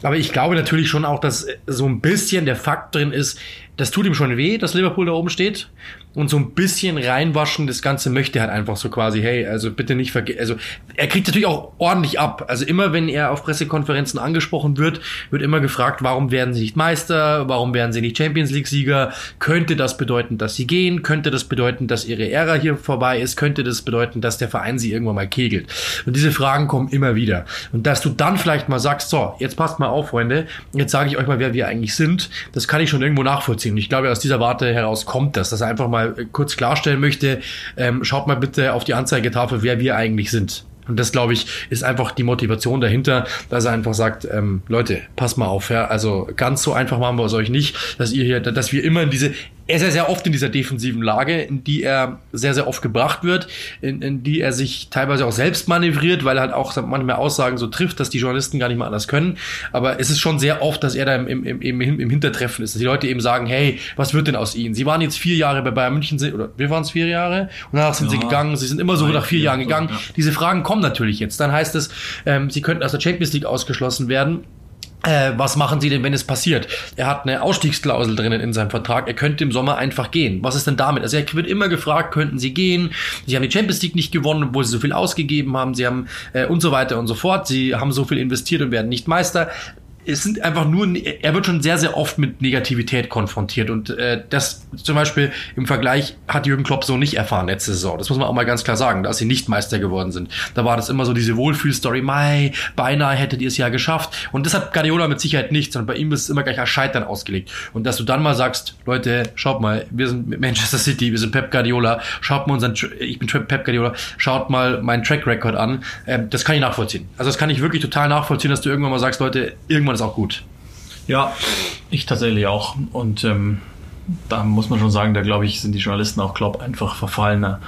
Aber ich glaube natürlich schon auch, dass äh, so ein bisschen der Fakt drin ist, das tut ihm schon weh, dass Liverpool da oben steht. Und so ein bisschen reinwaschen, das Ganze möchte halt einfach so quasi, hey, also bitte nicht vergessen. Also er kriegt natürlich auch ordentlich ab. Also immer, wenn er auf Pressekonferenzen angesprochen wird, wird immer gefragt, warum werden sie nicht Meister, warum werden sie nicht Champions League-Sieger? Könnte das bedeuten, dass sie gehen? Könnte das bedeuten, dass ihre Ära hier vorbei ist? Könnte das bedeuten, dass der Verein sie irgendwann mal kegelt? Und diese Fragen kommen immer wieder. Und dass du dann vielleicht mal sagst, so, jetzt passt mal auf, Freunde, jetzt sage ich euch mal, wer wir eigentlich sind, das kann ich schon irgendwo nachvollziehen. Und ich glaube, aus dieser Warte heraus kommt das, dass er einfach mal äh, kurz klarstellen möchte, ähm, schaut mal bitte auf die Anzeigetafel, wer wir eigentlich sind. Und das, glaube ich, ist einfach die Motivation dahinter, dass er einfach sagt, ähm, Leute, passt mal auf, ja, also ganz so einfach machen wir es euch nicht, dass ihr hier, dass wir immer in diese er ist ja sehr oft in dieser defensiven Lage, in die er sehr, sehr oft gebracht wird, in, in die er sich teilweise auch selbst manövriert, weil er halt auch manchmal Aussagen so trifft, dass die Journalisten gar nicht mal anders können. Aber es ist schon sehr oft, dass er da im, im, im, im Hintertreffen ist, dass die Leute eben sagen, hey, was wird denn aus ihnen? Sie waren jetzt vier Jahre bei Bayern München, oder wir waren es vier Jahre, und danach sind ja. sie gegangen, sie sind immer so nach vier Jahren gegangen. Ja. Diese Fragen kommen natürlich jetzt. Dann heißt es, ähm, sie könnten aus der Champions League ausgeschlossen werden. Äh, was machen Sie denn, wenn es passiert? Er hat eine Ausstiegsklausel drinnen in seinem Vertrag. Er könnte im Sommer einfach gehen. Was ist denn damit? Also er wird immer gefragt, könnten Sie gehen? Sie haben die Champions League nicht gewonnen, obwohl Sie so viel ausgegeben haben. Sie haben äh, und so weiter und so fort. Sie haben so viel investiert und werden nicht Meister es sind einfach nur, er wird schon sehr, sehr oft mit Negativität konfrontiert und äh, das zum Beispiel im Vergleich hat Jürgen Klopp so nicht erfahren letzte Saison. Das muss man auch mal ganz klar sagen, dass sie nicht Meister geworden sind. Da war das immer so diese Wohlfühlstory, Mai, beinahe hättet ihr es ja geschafft. Und das hat Guardiola mit Sicherheit nicht, sondern bei ihm ist es immer gleich als Scheitern ausgelegt. Und dass du dann mal sagst, Leute, schaut mal, wir sind Manchester City, wir sind Pep Guardiola, schaut mal unseren, ich bin Pep Guardiola, schaut mal meinen Track Record an. Äh, das kann ich nachvollziehen. Also das kann ich wirklich total nachvollziehen, dass du irgendwann mal sagst, Leute, irgendwann ist auch gut. Ja, ich tatsächlich auch. Und ähm, da muss man schon sagen, da glaube ich, sind die Journalisten auch Klopp einfach verfallener.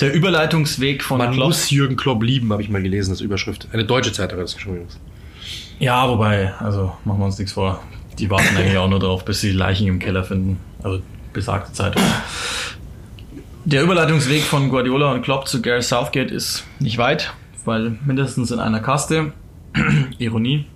Der Überleitungsweg von Man Klopp. muss Jürgen Klopp lieben, habe ich mal gelesen, das Überschrift. Eine deutsche Zeitung hat das geschrieben. Ja, wobei, also machen wir uns nichts vor. Die warten eigentlich auch nur darauf, bis sie Leichen im Keller finden. Also besagte Zeitung. Der Überleitungsweg von Guardiola und Klopp zu Gareth Southgate ist nicht weit, weil mindestens in einer Kaste. Ironie.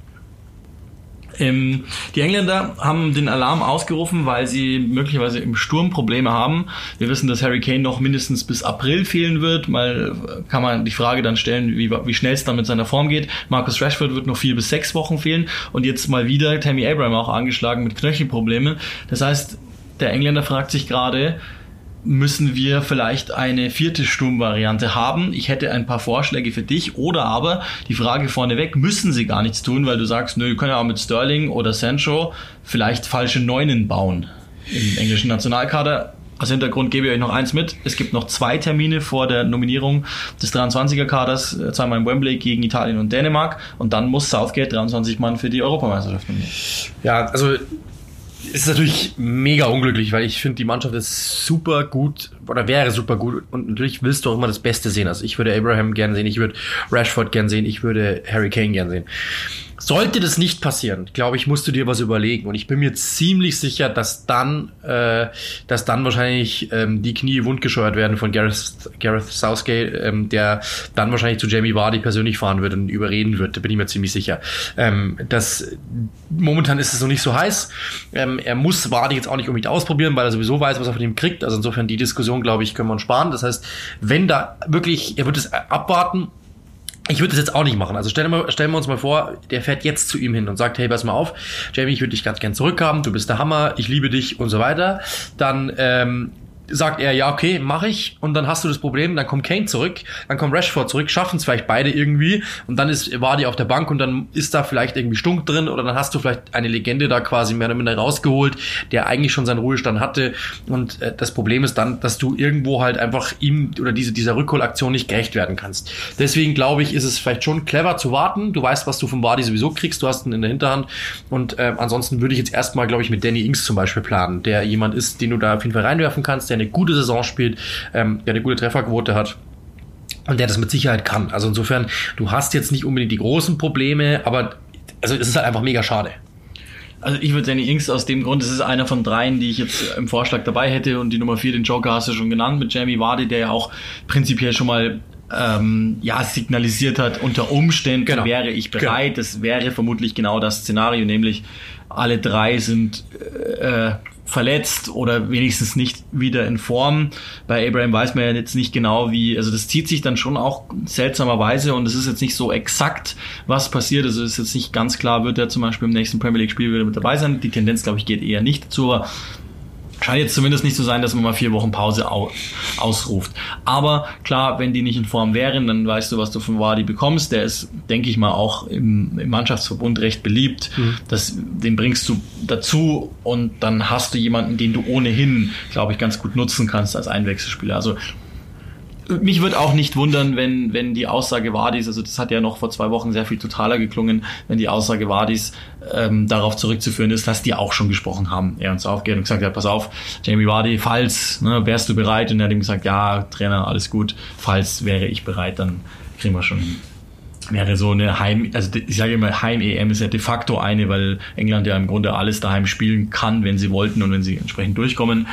Ähm, die Engländer haben den Alarm ausgerufen, weil sie möglicherweise im Sturm Probleme haben. Wir wissen, dass Harry Kane noch mindestens bis April fehlen wird. Mal kann man die Frage dann stellen, wie, wie schnell es dann mit seiner Form geht. Marcus Rashford wird noch vier bis sechs Wochen fehlen und jetzt mal wieder Tammy Abraham auch angeschlagen mit Knöchelproblemen. Das heißt, der Engländer fragt sich gerade, müssen wir vielleicht eine vierte Sturmvariante haben. Ich hätte ein paar Vorschläge für dich. Oder aber die Frage vorneweg, müssen sie gar nichts tun, weil du sagst, nö, wir können ja auch mit Sterling oder Sancho vielleicht falsche Neunen bauen im englischen Nationalkader. Als Hintergrund gebe ich euch noch eins mit. Es gibt noch zwei Termine vor der Nominierung des 23er-Kaders, äh, zweimal in Wembley gegen Italien und Dänemark. Und dann muss Southgate 23 Mann für die Europameisterschaft nominieren. Ja, also ist natürlich mega unglücklich, weil ich finde, die Mannschaft ist super gut oder wäre super gut und natürlich willst du auch immer das Beste sehen. Also ich würde Abraham gern sehen, ich würde Rashford gern sehen, ich würde Harry Kane gern sehen. Sollte das nicht passieren, glaube ich, musst du dir was überlegen. Und ich bin mir ziemlich sicher, dass dann, äh, dass dann wahrscheinlich ähm, die Knie wundgescheuert werden von Gareth, Gareth Southgate, ähm, der dann wahrscheinlich zu Jamie Vardy persönlich fahren wird und überreden wird. Da bin ich mir ziemlich sicher. Ähm, das, momentan ist es noch nicht so heiß. Ähm, er muss Vardy jetzt auch nicht unbedingt ausprobieren, weil er sowieso weiß, was er von ihm kriegt. Also insofern die Diskussion, glaube ich, können wir uns sparen. Das heißt, wenn da wirklich, er wird es abwarten ich würde das jetzt auch nicht machen. Also stellen wir, stellen wir uns mal vor, der fährt jetzt zu ihm hin und sagt, hey, pass mal auf, Jamie, ich würde dich ganz gern zurückhaben, du bist der Hammer, ich liebe dich und so weiter. Dann ähm, sagt er, ja, okay, mache ich. Und dann hast du das Problem, dann kommt Kane zurück, dann kommt Rashford zurück, schaffen es vielleicht beide irgendwie. Und dann ist Wadi auf der Bank und dann ist da vielleicht irgendwie Stunk drin oder dann hast du vielleicht eine Legende da quasi mehr oder minder rausgeholt, der eigentlich schon seinen Ruhestand hatte. Und äh, das Problem ist dann, dass du irgendwo halt einfach ihm oder diese, dieser Rückholaktion nicht gerecht werden kannst. Deswegen glaube ich, ist es vielleicht schon clever zu warten. Du weißt, was du vom Wadi sowieso kriegst, du hast ihn in der Hinterhand. Und äh, ansonsten würde ich jetzt erstmal, glaube ich, mit Danny Ings zum Beispiel planen, der jemand ist, den du da auf jeden Fall reinwerfen kannst, der eine gute Saison spielt, ähm, der eine gute Trefferquote hat. Und der das mit Sicherheit kann. Also insofern, du hast jetzt nicht unbedingt die großen Probleme, aber also es ist halt einfach mega schade. Also ich würde Danny Ings aus dem Grund, das ist einer von dreien, die ich jetzt im Vorschlag dabei hätte und die Nummer vier, den Joker hast du schon genannt, mit Jamie Vardy, der ja auch prinzipiell schon mal ähm, ja, signalisiert hat, unter Umständen genau. wäre ich bereit. Genau. Das wäre vermutlich genau das Szenario, nämlich alle drei sind äh, verletzt oder wenigstens nicht wieder in Form. Bei Abraham weiß man ja jetzt nicht genau, wie, also das zieht sich dann schon auch seltsamerweise und es ist jetzt nicht so exakt, was passiert. Also es ist jetzt nicht ganz klar, wird er zum Beispiel im nächsten Premier League Spiel wieder mit dabei sein. Die Tendenz, glaube ich, geht eher nicht aber Scheint jetzt zumindest nicht zu sein, dass man mal vier Wochen Pause au ausruft. Aber klar, wenn die nicht in Form wären, dann weißt du, was du von Wadi bekommst. Der ist, denke ich mal, auch im, im Mannschaftsverbund recht beliebt. Mhm. Das, den bringst du dazu und dann hast du jemanden, den du ohnehin, glaube ich, ganz gut nutzen kannst als Einwechselspieler. Also mich würde auch nicht wundern, wenn, wenn die Aussage Wadis, also das hat ja noch vor zwei Wochen sehr viel totaler geklungen, wenn die Aussage Wadis ähm, darauf zurückzuführen ist, dass die auch schon gesprochen haben. Er und Southgate und gesagt hat, pass auf, Jamie Vardy, falls, ne, wärst du bereit? Und er hat ihm gesagt, ja, Trainer, alles gut, falls wäre ich bereit, dann kriegen wir schon wäre so eine Heim, also ich sage immer, Heim-EM ist ja de facto eine, weil England ja im Grunde alles daheim spielen kann, wenn sie wollten und wenn sie entsprechend durchkommen.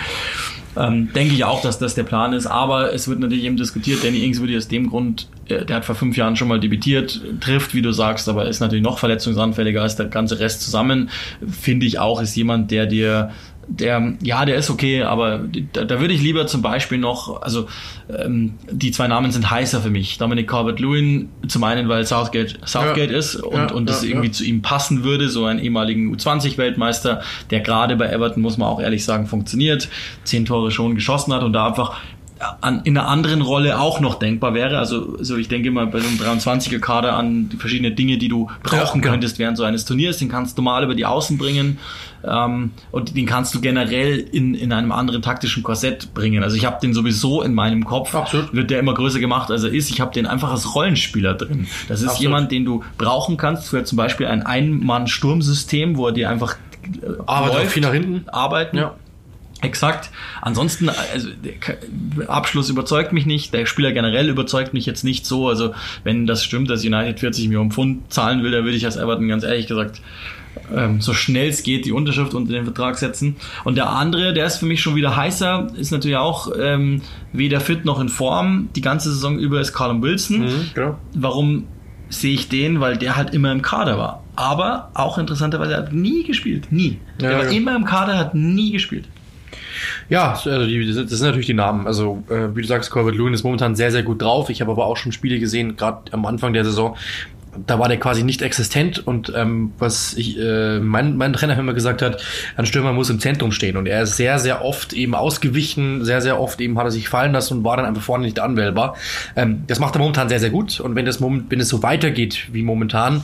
Ähm, denke ich auch, dass das der Plan ist, aber es wird natürlich eben diskutiert. Danny Ings würde aus dem Grund, äh, der hat vor fünf Jahren schon mal debütiert, trifft, wie du sagst, aber ist natürlich noch verletzungsanfälliger als der ganze Rest zusammen. Finde ich auch, ist jemand, der dir der, ja, der ist okay, aber da, da würde ich lieber zum Beispiel noch, also ähm, die zwei Namen sind heißer für mich. Dominic Corbett-Lewin, zum einen, weil Southgate Southgate Ja. ist und, Ja, und das ja, irgendwie zu ihm passen würde, so einen ehemaligen U20-Weltmeister, der gerade bei Everton, muss man auch ehrlich sagen, funktioniert, zehn Tore schon geschossen hat und da einfach an, in einer anderen Rolle auch noch denkbar wäre. Also, also ich denke mal bei so einem 23er-Kader an die verschiedenen Dinge, die du brauchen genau. könntest während so eines Turniers. Den kannst du mal über die Außen bringen ähm, und den kannst du generell in, in einem anderen taktischen Korsett bringen. Also ich habe den sowieso in meinem Kopf, Absolut. wird der immer größer gemacht, als er ist. Ich habe den einfach als Rollenspieler drin. Das ist Absolut. jemand, den du brauchen kannst für zum Beispiel ein Ein-Mann-Sturmsystem, wo er dir einfach äh, Arbeit auch viel nach hinten. arbeiten. Ja. Exakt. Ansonsten, also Abschluss überzeugt mich nicht. Der Spieler generell überzeugt mich jetzt nicht so. Also wenn das stimmt, dass United 40 Millionen Pfund zahlen will, dann würde ich als Everton ganz ehrlich gesagt ähm, so schnell es geht die Unterschrift unter den Vertrag setzen. Und der andere, der ist für mich schon wieder heißer, ist natürlich auch ähm, weder fit noch in Form. Die ganze Saison über ist Callum Wilson. Mhm, genau. Warum sehe ich den? Weil der halt immer im Kader war. Aber auch interessanterweise, er hat nie gespielt. Nie. Ja, der war ja. immer im Kader, hat nie gespielt. Ja, also die, das sind natürlich die Namen. Also, äh, wie du sagst, Corbett Lewin ist momentan sehr, sehr gut drauf. Ich habe aber auch schon Spiele gesehen, gerade am Anfang der Saison. Da war der quasi nicht existent und ähm, was ich, äh, mein, mein Trainer immer gesagt hat, ein Stürmer muss im Zentrum stehen und er ist sehr, sehr oft eben ausgewichen, sehr, sehr oft eben hat er sich fallen lassen und war dann einfach vorne nicht anwählbar. Ähm, das macht er momentan sehr, sehr gut und wenn das wenn es so weitergeht wie momentan,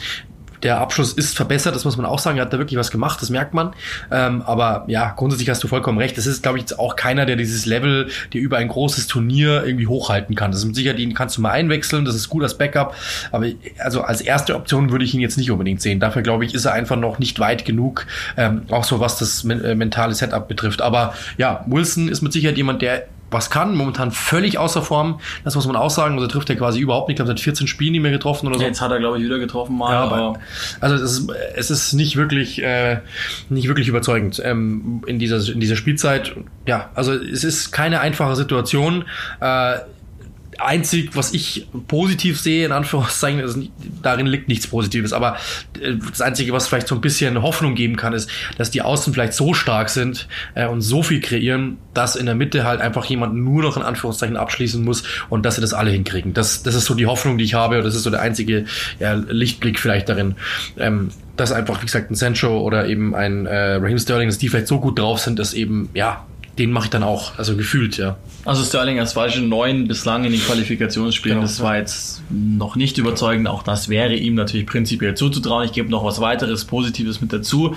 der Abschluss ist verbessert, das muss man auch sagen. Er hat da wirklich was gemacht, das merkt man. Ähm, aber ja, grundsätzlich hast du vollkommen recht. Das ist, glaube ich, jetzt auch keiner, der dieses Level, der über ein großes Turnier irgendwie hochhalten kann. Das ist mit Sicherheit, den kannst du mal einwechseln, das ist gut als Backup. Aber also als erste Option würde ich ihn jetzt nicht unbedingt sehen. Dafür, glaube ich, ist er einfach noch nicht weit genug, ähm, auch so was das men äh, mentale Setup betrifft. Aber ja, Wilson ist mit Sicherheit jemand, der was kann, momentan völlig außer Form. Das muss man auch sagen. Also trifft er quasi überhaupt nicht. Ich glaube, seit 14 Spielen nicht mehr getroffen oder so. Jetzt hat er, glaube ich, wieder getroffen mal. Ja, aber aber also es ist, es ist nicht wirklich äh, nicht wirklich überzeugend ähm, in dieser in dieser Spielzeit. Ja, also es ist keine einfache Situation. Äh, einzig, was ich positiv sehe, in Anführungszeichen, nicht- darin liegt nichts Positives, aber äh, das Einzige, was vielleicht so ein bisschen Hoffnung geben kann, ist, dass die Außen vielleicht so stark sind äh, und so viel kreieren, dass in der Mitte halt einfach jemand nur noch in Anführungszeichen abschließen muss und dass sie das alle hinkriegen. Das, das ist so die Hoffnung, die ich habe und das ist so der einzige ja, Lichtblick vielleicht darin. Ähm, dass einfach, wie gesagt, ein Sancho oder eben ein äh, Raheem Sterling, dass die vielleicht so gut drauf sind, dass eben, ja, den mache ich dann auch, also gefühlt, ja. Also Sterling als falsche neun bislang in den Qualifikationsspielen, Genau. das war jetzt noch nicht überzeugend. Auch das wäre ihm natürlich prinzipiell zuzutrauen. Ich gebe noch was weiteres Positives mit dazu.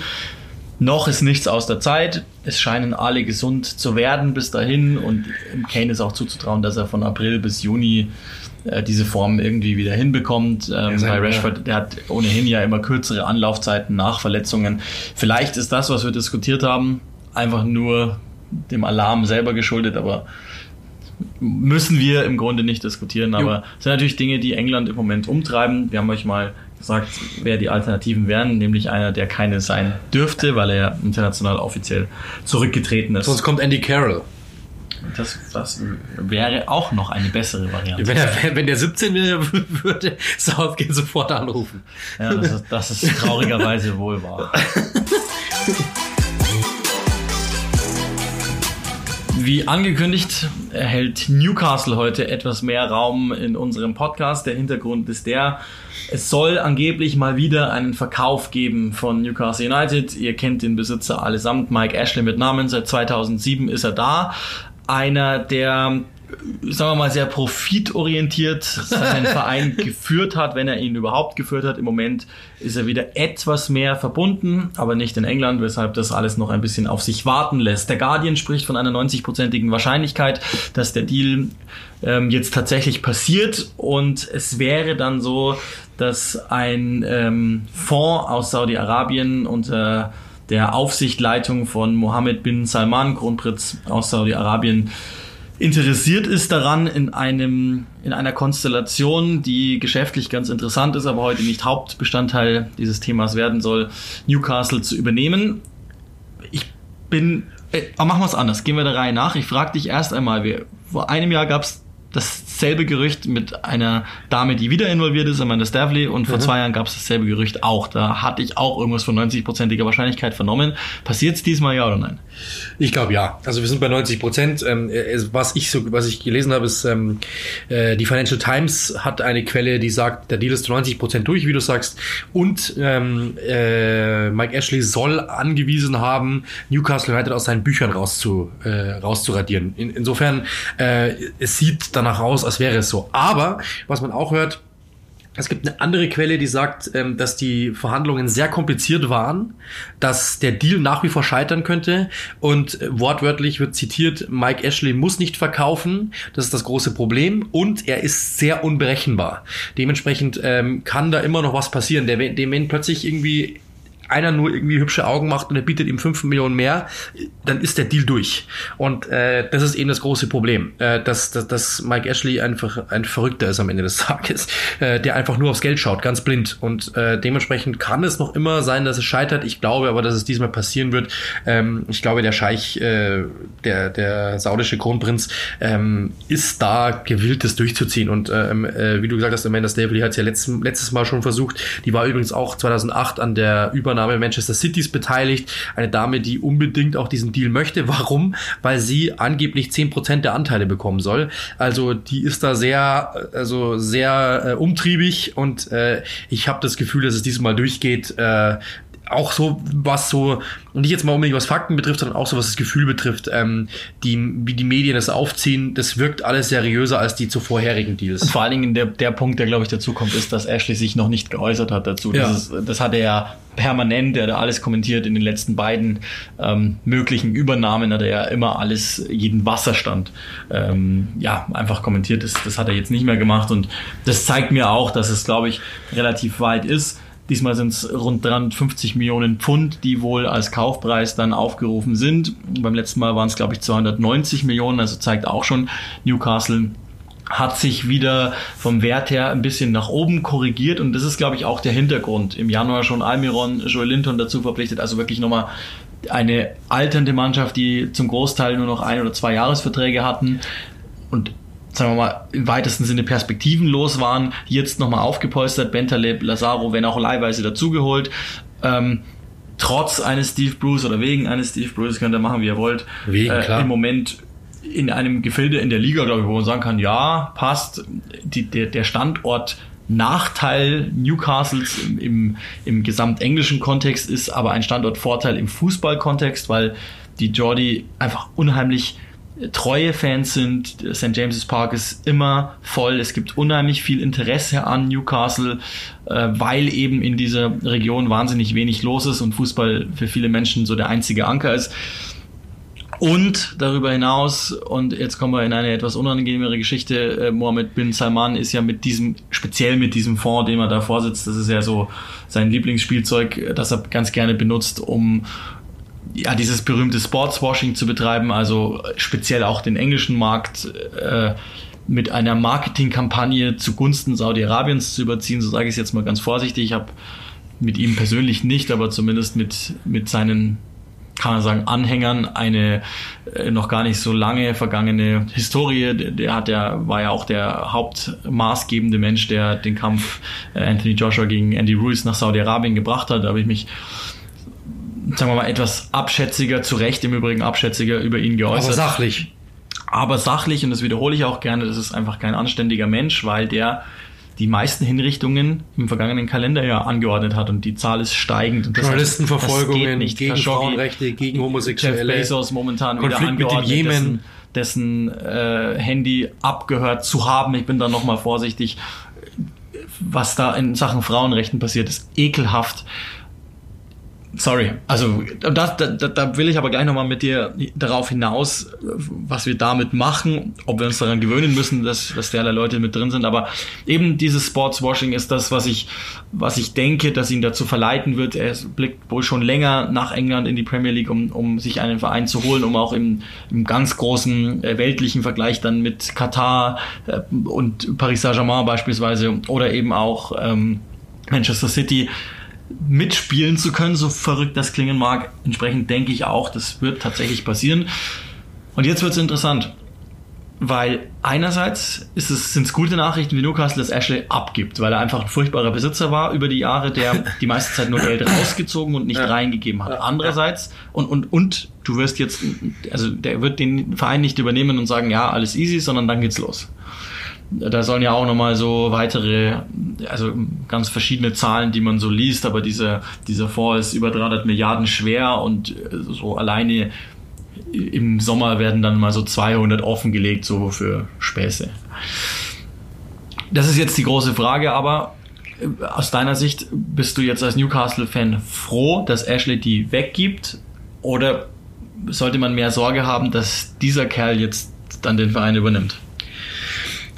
Noch ist nichts aus der Zeit. Es scheinen alle gesund zu werden bis dahin und Kane ist auch zuzutrauen, dass er von April bis Juni äh, diese Form irgendwie wieder hinbekommt. Ähm, sein- bei Rashford, der hat ohnehin ja immer kürzere Anlaufzeiten nach Verletzungen. Vielleicht ist das, was wir diskutiert haben, einfach nur dem Alarm selber geschuldet, aber müssen wir im Grunde nicht diskutieren. Aber es sind natürlich Dinge, die England im Moment umtreiben. Wir haben euch mal gesagt, wer die Alternativen wären, nämlich einer, der keine sein dürfte, weil er international offiziell zurückgetreten ist. Sonst kommt Andy Carroll. Das, das wäre auch noch eine bessere Variante. Wenn, er, wenn der 17 wäre, würde Southgate sofort anrufen. Ja, das ist, das ist traurigerweise wohl wahr. Wie angekündigt, erhält Newcastle heute etwas mehr Raum in unserem Podcast. Der Hintergrund ist der, es soll angeblich mal wieder einen Verkauf geben von Newcastle United. Ihr kennt den Besitzer allesamt, Mike Ashley mit Namen. Seit 2007 ist er da. Einer der sagen wir mal, sehr profitorientiert seinen Verein geführt hat, wenn er ihn überhaupt geführt hat. Im Moment ist er wieder etwas mehr verbunden, aber nicht in England, weshalb das alles noch ein bisschen auf sich warten lässt. Der Guardian spricht von einer 90-prozentigen Wahrscheinlichkeit, dass der Deal ähm, jetzt tatsächlich passiert und es wäre dann so, dass ein ähm, Fonds aus Saudi-Arabien unter der Aufsichtleitung von Mohammed bin Salman, Kronprinz aus Saudi-Arabien, interessiert ist daran, in einem, in einer Konstellation, die geschäftlich ganz interessant ist, aber heute nicht Hauptbestandteil dieses Themas werden soll, Newcastle zu übernehmen. Ich bin, äh, machen wir es anders, gehen wir der Reihe nach. Ich frage dich erst einmal, wir, vor einem Jahr gab es dasselbe Gerücht mit einer Dame, die wieder involviert ist, Amanda Stavley, und vor mhm. zwei Jahren gab es dasselbe Gerücht auch. Da hatte ich auch irgendwas von 90-prozentiger Wahrscheinlichkeit vernommen. Passiert es diesmal ja oder nein? Ich glaube ja. Also wir sind bei 90 Prozent. Ähm, was ich so, was ich gelesen habe, ist ähm, äh, die Financial Times hat eine Quelle, die sagt, der Deal ist zu 90 Prozent durch, wie du sagst, und ähm, äh, Mike Ashley soll angewiesen haben, Newcastle United aus seinen Büchern rauszu, äh, rauszuradieren. In, insofern äh, es sieht danach aus, als wäre es so. Aber was man auch hört, es gibt eine andere Quelle, die sagt, ähm, dass die Verhandlungen sehr kompliziert waren, dass der Deal nach wie vor scheitern könnte und äh, wortwörtlich wird zitiert, Mike Ashley muss nicht verkaufen, das ist das große Problem und er ist sehr unberechenbar. Dementsprechend ähm, kann da immer noch was passieren. Der, dem wenn plötzlich irgendwie einer nur irgendwie hübsche Augen macht und er bietet ihm 5 Millionen mehr, dann ist der Deal durch. Und äh, das ist eben das große Problem, äh, dass, dass, dass Mike Ashley einfach ein Verrückter ist am Ende des Tages, äh, der einfach nur aufs Geld schaut, ganz blind. Und äh, dementsprechend kann es noch immer sein, dass es scheitert. Ich glaube aber, dass es diesmal passieren wird. Ähm, ich glaube, der Scheich, äh, der, der saudische Kronprinz, ähm, ist da gewillt, das durchzuziehen. Und ähm, äh, wie du gesagt hast, Amanda Stabley hat es ja letztes, letztes Mal schon versucht. Die war übrigens auch 2008 an der Über Übernahme Manchester Citys beteiligt. Eine Dame, die unbedingt auch diesen Deal möchte. Warum? Weil sie angeblich 10% der Anteile bekommen soll. Also die ist da sehr, also sehr äh, umtriebig und äh, ich habe das Gefühl, dass es diesmal durchgeht. Äh, auch so, was so, nicht jetzt mal unbedingt was Fakten betrifft, sondern auch so, was das Gefühl betrifft, ähm, die, wie die Medien das aufziehen, das wirkt alles seriöser als die zuvorherigen Deals. Und vor allen Dingen der, der Punkt, der glaube ich dazu kommt, ist, dass Ashley sich noch nicht geäußert hat dazu. Ja. Das, ist, das hat er ja permanent, der da alles kommentiert in den letzten beiden ähm, möglichen Übernahmen, hat er ja immer alles, jeden Wasserstand, ähm, ja, einfach kommentiert. Das, das hat er jetzt nicht mehr gemacht und das zeigt mir auch, dass es, glaube ich, relativ weit ist. Diesmal sind es rund 350 Millionen Pfund, die wohl als Kaufpreis dann aufgerufen sind. Beim letzten Mal waren es, glaube ich, 290 Millionen, also zeigt auch schon, Newcastle hat sich wieder vom Wert her ein bisschen nach oben korrigiert und das ist, glaube ich, auch der Hintergrund. Im Januar schon Almiron, Joel Linton dazu verpflichtet, also wirklich nochmal eine alternde Mannschaft, die zum Großteil nur noch ein oder zwei Jahresverträge hatten und sagen wir mal, im weitesten Sinne perspektivenlos waren, jetzt nochmal aufgepolstert, Bentaleb, Lazaro, wenn auch leihweise dazugeholt. Ähm, trotz eines Steve Bruce oder wegen eines Steve Bruce, könnt ihr machen, wie ihr wollt, wegen, äh, im Moment in einem Gefilde in der Liga, glaube ich, wo man sagen kann, ja, passt, die, der, der Standort Nachteil Newcastles im, im, im gesamtenglischen Kontext ist aber ein Standortvorteil im Fußballkontext, weil die Jordi einfach unheimlich treue Fans sind. St. James's Park ist immer voll. Es gibt unheimlich viel Interesse an Newcastle, äh, weil eben in dieser Region wahnsinnig wenig los ist und Fußball für viele Menschen so der einzige Anker ist. Und darüber hinaus, und jetzt kommen wir in eine etwas unangenehmere Geschichte, äh, Mohammed bin Salman ist ja mit diesem, speziell mit diesem Fonds, den er da vorsitzt, das ist ja so sein Lieblingsspielzeug, das er ganz gerne benutzt, um ja, dieses berühmte Sportswashing zu betreiben, also speziell auch den englischen Markt äh, mit einer Marketingkampagne zugunsten Saudi-Arabiens zu überziehen, so sage ich es jetzt mal ganz vorsichtig. Ich habe mit ihm persönlich nicht, aber zumindest mit, mit seinen, kann man sagen, Anhängern eine äh, noch gar nicht so lange vergangene Historie. Der, der, hat ja, war ja auch der hauptmaßgebende Mensch, der den Kampf äh, Anthony Joshua gegen Andy Ruiz nach Saudi-Arabien gebracht hat. Da habe ich mich sagen wir mal, etwas abschätziger, zu Recht im Übrigen abschätziger über ihn geäußert. Aber sachlich. Aber sachlich, und das wiederhole ich auch gerne, das ist einfach kein anständiger Mensch, weil der die meisten Hinrichtungen im vergangenen Kalenderjahr angeordnet hat und die Zahl ist steigend. Journalistenverfolgungen gegen Frauenrechte, gegen Jeff Homosexuelle. Bezos momentan wieder Konflikt mit dem angeordnet, Jemen. dessen, dessen äh, Handy abgehört zu haben. Ich bin da nochmal vorsichtig. Was da in Sachen Frauenrechten passiert, ist ekelhaft. Sorry, also da, da, da- will ich aber gleich nochmal mit dir darauf hinaus, was wir damit machen, ob wir uns daran gewöhnen müssen, dass, dass derlei Leute mit drin sind. Aber eben dieses Sportswashing ist das, was ich, was ich denke, dass ihn dazu verleiten wird. Er blickt wohl schon länger nach England in die Premier League, um, um sich einen Verein zu holen, um auch im, im ganz großen äh, weltlichen Vergleich dann mit Katar äh, und Paris Saint-Germain beispielsweise oder eben auch ähm, Manchester City mitspielen zu können, so verrückt das klingen mag. Entsprechend denke ich auch, das wird tatsächlich passieren. Und jetzt wird es interessant, weil einerseits sind es gute Nachrichten, wie Newcastle das Ashley abgibt, weil er einfach ein furchtbarer Besitzer war über die Jahre, der die meiste Zeit nur Geld rausgezogen und nicht reingegeben hat. Andererseits, und, und, und du wirst jetzt, also der wird den Verein nicht übernehmen und sagen, ja, alles easy, sondern dann geht's los da sollen ja auch nochmal so weitere, also ganz verschiedene Zahlen, die man so liest, aber dieser, dieser Fonds ist über 300 Milliarden schwer und äh, so alleine im Sommer werden dann mal so 200 offengelegt, so für Späße. Das ist jetzt die große Frage, aber äh, aus deiner Sicht bist du jetzt als Newcastle-Fan froh, dass Ashley die weggibt oder sollte man mehr Sorge haben, dass dieser Kerl jetzt dann den Verein übernimmt?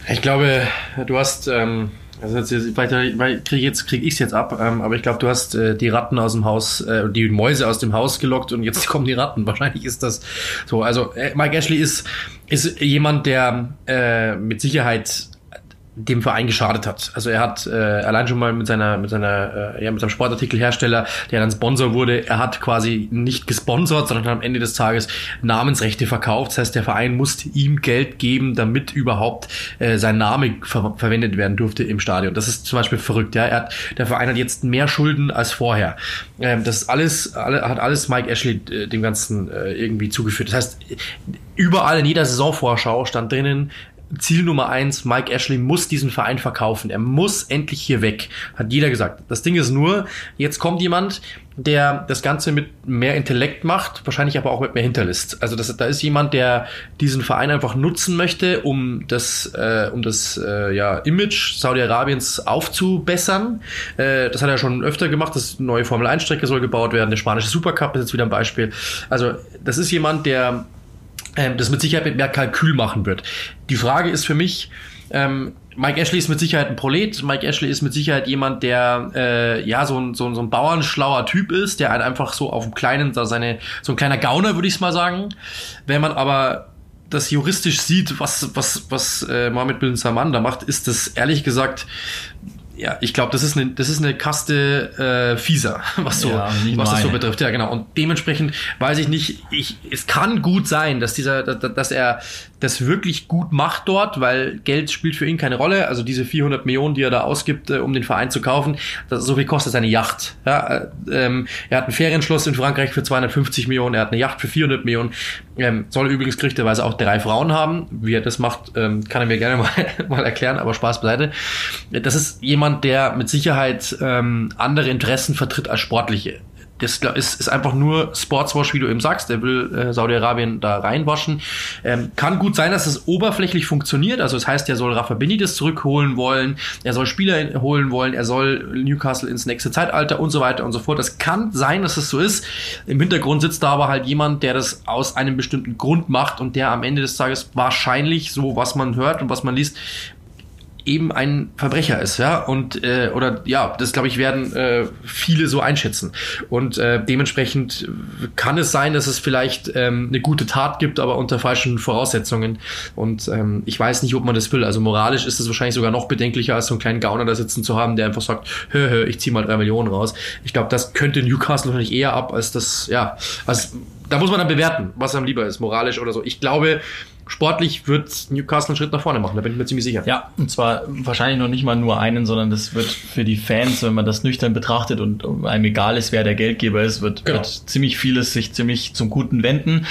Ich glaube, du hast, ähm, also jetzt, jetzt weiter, weil krieg jetzt krieg ich's jetzt ab, ähm, aber ich glaube, du hast äh, die Ratten aus dem Haus, äh, die Mäuse aus dem Haus gelockt und jetzt kommen die Ratten. Wahrscheinlich ist das so. Also äh, Mike Ashley ist ist jemand, der äh, mit Sicherheit dem Verein geschadet hat. Also er hat äh, allein schon mal mit seiner mit seiner äh, ja mit seinem Sportartikelhersteller, der dann Sponsor wurde, er hat quasi nicht gesponsert, sondern am Ende des Tages Namensrechte verkauft. Das heißt, der Verein musste ihm Geld geben, damit überhaupt äh, sein Name ver verwendet werden durfte im Stadion. Das ist zum Beispiel verrückt. Ja, er hat, der Verein hat jetzt mehr Schulden als vorher. Ähm, das alles, alle, hat alles Mike Ashley äh, dem Ganzen äh, irgendwie zugeführt. Das heißt, überall in jeder Saisonvorschau stand drinnen, Ziel Nummer eins, Mike Ashley muss diesen Verein verkaufen. Er muss endlich hier weg, hat jeder gesagt. Das Ding ist nur, jetzt kommt jemand, der das Ganze mit mehr Intellekt macht, wahrscheinlich aber auch mit mehr Hinterlist. Also das, da ist jemand, der diesen Verein einfach nutzen möchte, um das, äh, um das äh, ja, Image Saudi-Arabiens aufzubessern. Äh, das hat er schon öfter gemacht. Das neue Formel-1-Strecke soll gebaut werden. Der spanische Supercup ist jetzt wieder ein Beispiel. Also das ist jemand, der ähm, das mit Sicherheit mit mehr Kalkül machen wird. Die Frage ist für mich, ähm, Mike Ashley ist mit Sicherheit ein Prolet. Mike Ashley ist mit Sicherheit jemand, der äh, ja so ein, so, ein, so ein bauernschlauer Typ ist, der halt einfach so auf dem kleinen, da seine, so ein kleiner Gauner, würde ich mal sagen. Wenn man aber das juristisch sieht, was, was, was äh, Mohammed bin Salman da macht, ist das ehrlich gesagt ja, ich glaube, das ist eine, das ist eine Kaste äh, fieser, was so, Ja, was das so betrifft. Ja, genau. Und dementsprechend weiß ich nicht, ich, es kann gut sein, dass dieser, dass, dass er das wirklich gut macht dort, weil Geld spielt für ihn keine Rolle. Also diese 400 Millionen, die er da ausgibt, äh, um den Verein zu kaufen, das, so viel kostet seine Yacht. Ja, äh, ähm, er hat ein Ferienschloss in Frankreich für 250 Millionen, er hat eine Yacht für 400 Millionen. Ähm, soll übrigens gerüchteweise auch drei Frauen haben. Wie er das macht, ähm, kann er mir gerne mal, mal erklären, aber Spaß beiseite. Das ist jemand, der mit Sicherheit ähm, andere Interessen vertritt als sportliche. Das ist, ist einfach nur Sportswash, wie du eben sagst. Der will äh, Saudi-Arabien da reinwaschen. Ähm, kann gut sein, dass es oberflächlich funktioniert. Also das heißt, er soll Rafa Benitez zurückholen wollen, er soll Spieler holen wollen, er soll Newcastle ins nächste Zeitalter und so weiter und so fort. Das kann sein, dass es so ist. Im Hintergrund sitzt da aber halt jemand, der das aus einem bestimmten Grund macht und der am Ende des Tages wahrscheinlich, so was man hört und was man liest, eben ein Verbrecher ist, ja, und äh, oder ja, das glaube ich werden äh, viele so einschätzen und äh, dementsprechend kann es sein, dass es vielleicht ähm, eine gute Tat gibt, aber unter falschen Voraussetzungen und ähm, ich weiß nicht, ob man das will. Also moralisch ist es wahrscheinlich sogar noch bedenklicher, als so einen kleinen Gauner da sitzen zu haben, der einfach sagt, hö, hö, ich zieh mal drei Millionen raus. Ich glaube, das könnte Newcastle wahrscheinlich eher ab, als das, ja, als da muss man dann bewerten, was einem lieber ist, moralisch oder so. Ich glaube, sportlich wird Newcastle einen Schritt nach vorne machen, da bin ich mir ziemlich sicher. Ja, und zwar wahrscheinlich noch nicht mal nur einen, sondern das wird für die Fans, wenn man das nüchtern betrachtet und einem egal ist, wer der Geldgeber ist, wird, Genau. wird ziemlich vieles sich ziemlich zum Guten wenden.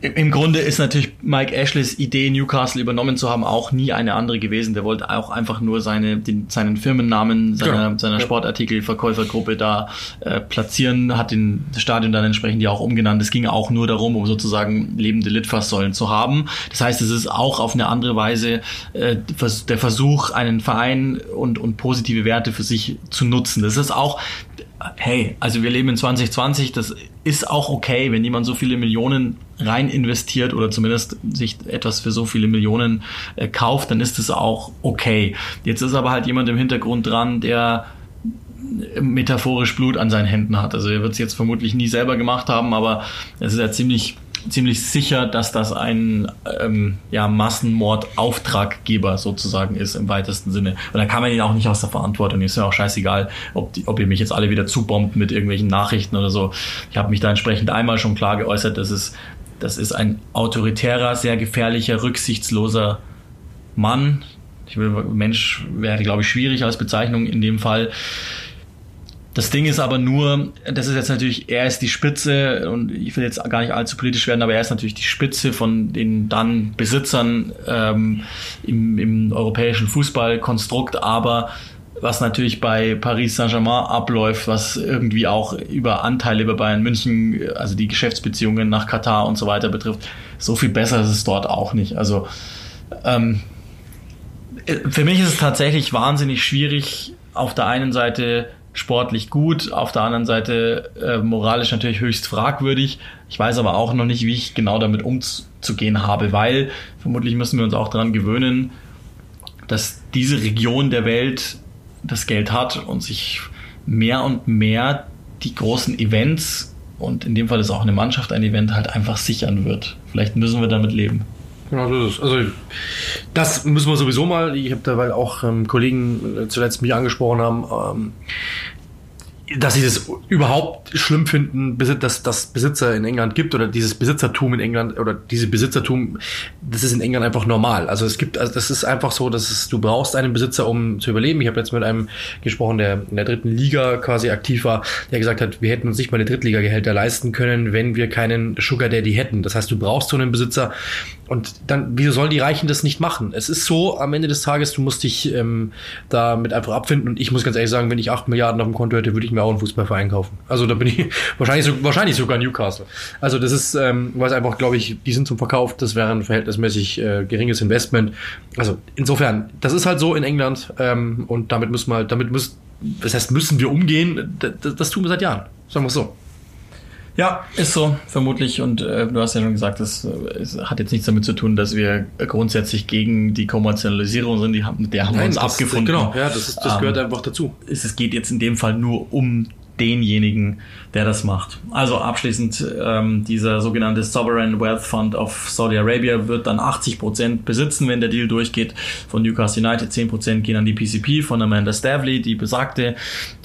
Im Grunde ist natürlich Mike Ashleys Idee, Newcastle übernommen zu haben, auch nie eine andere gewesen. Der wollte auch einfach nur seine, den, seinen Firmennamen seiner, Genau. seiner. Sportartikelverkäufergruppe da äh, platzieren, hat den, Stadion dann entsprechend ja auch umgenannt. Es ging auch nur darum, um sozusagen lebende Litfaßsäulen zu haben. Das heißt, es ist auch auf eine andere Weise äh, der Versuch, einen Verein und, und positive Werte für sich zu nutzen. Das ist auch, hey, also wir leben in 2020, das ist auch okay, wenn jemand so viele Millionen rein investiert oder zumindest sich etwas für so viele Millionen äh, kauft, dann ist das auch okay. Jetzt ist aber halt jemand im Hintergrund dran, der metaphorisch Blut an seinen Händen hat. Also er wird es jetzt vermutlich nie selber gemacht haben, aber es ist ja ziemlich ziemlich sicher, dass das ein ähm, ja, Massenmord-Auftraggeber sozusagen ist im weitesten Sinne. Und da kann man ihn auch nicht aus der Verantwortung. Ist ja auch scheißegal, ob, die, ob ihr mich jetzt alle wieder zubombt mit irgendwelchen Nachrichten oder so. Ich habe mich da entsprechend einmal schon klar geäußert, dass es das ist ein autoritärer, sehr gefährlicher, rücksichtsloser Mann. Ich will, Mensch wäre, glaube ich, schwierig als Bezeichnung in dem Fall. Das Ding ist aber nur, das ist jetzt natürlich, er ist die Spitze und ich will jetzt gar nicht allzu politisch werden, aber er ist natürlich die Spitze von den dann Besitzern ähm, im, im europäischen Fußballkonstrukt, aber was natürlich bei Paris Saint-Germain abläuft, was irgendwie auch über Anteile bei Bayern München, also die Geschäftsbeziehungen nach Katar und so weiter betrifft, so viel besser ist es dort auch nicht. Also ähm, für mich ist es tatsächlich wahnsinnig schwierig, auf der einen Seite sportlich gut, auf der anderen Seite äh, moralisch natürlich höchst fragwürdig. Ich weiß aber auch noch nicht, wie ich genau damit umzugehen habe, weil vermutlich müssen wir uns auch daran gewöhnen, dass diese Region der Welt das Geld hat und sich mehr und mehr die großen Events und in dem Fall ist auch eine Mannschaft ein Event halt einfach sichern wird. Vielleicht müssen wir damit leben. Genau, so ist es. Also das müssen wir sowieso mal. Ich habe da, weil auch ähm, Kollegen äh, zuletzt mich angesprochen haben, ähm, dass sie das überhaupt schlimm finden, dass das Besitzer in England gibt oder dieses Besitzertum in England oder diese Besitzertum, das ist in England einfach normal. Also es gibt, also das ist einfach so, dass es, du brauchst einen Besitzer, um zu überleben. Ich habe jetzt mit einem gesprochen, der in der dritten Liga quasi aktiv war, der gesagt hat, wir hätten uns nicht mal eine Drittliga-Gehälter leisten können, wenn wir keinen Sugar Daddy hätten. Das heißt, du brauchst so einen Besitzer und dann, wieso sollen die Reichen das nicht machen? Es ist so, am Ende des Tages, du musst dich ähm, damit einfach abfinden und ich muss ganz ehrlich sagen, wenn ich 8 Milliarden auf dem Konto hätte, würde ich mir auch einen Fußballverein kaufen. Also da bin ich wahrscheinlich, so, wahrscheinlich sogar Newcastle. Also das ist, ähm, weil es einfach, glaube ich, die sind zum Verkauf, das wäre ein verhältnismäßig äh, geringes Investment. Also insofern, das ist halt so in England ähm, und damit müssen wir halt, damit müssen, das heißt, müssen wir umgehen, das, das tun wir seit Jahren. Sagen wir es so. Ja, ist so, vermutlich. Und äh, du hast ja schon gesagt, das äh, es hat jetzt nichts damit zu tun, dass wir grundsätzlich gegen die Kommerzialisierung sind. Die haben, mit der haben wir uns das- abgefunden. Genau, ja, das, ist, das Ähm, gehört einfach dazu. es es geht jetzt in dem Fall nur um denjenigen, der das macht. Also abschließend, ähm, dieser sogenannte Sovereign Wealth Fund of Saudi Arabia wird dann 80% besitzen, wenn der Deal durchgeht von Newcastle United. 10% gehen an die PCP von Amanda Stavley, die besagte,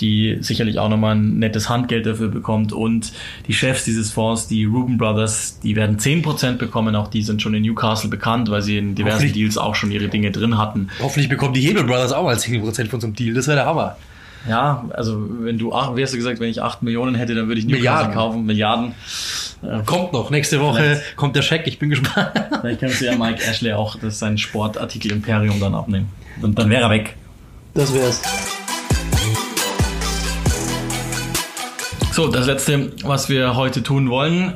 die sicherlich auch nochmal ein nettes Handgeld dafür bekommt. Und die Chefs dieses Fonds, die Ruben Brothers, die werden 10% bekommen. Auch die sind schon in Newcastle bekannt, weil sie in diversen Deals auch schon ihre Dinge drin hatten. Hoffentlich bekommen die Hebel Brothers auch mal 10% von so einem Deal. Das wäre der Hammer. Ja, also wenn du, ach, wie hast du gesagt, wenn ich 8 Millionen hätte, dann würde ich Newcastle Milliarden. kaufen, Milliarden. Kommt noch. Nächste Woche Vielleicht. kommt der Scheck. Ich bin gespannt. Vielleicht kannst du ja Mike Ashley auch das sein Sportartikel-Imperium dann abnehmen. Und dann wäre er weg. Das wär's. So, das letzte, was wir heute tun wollen,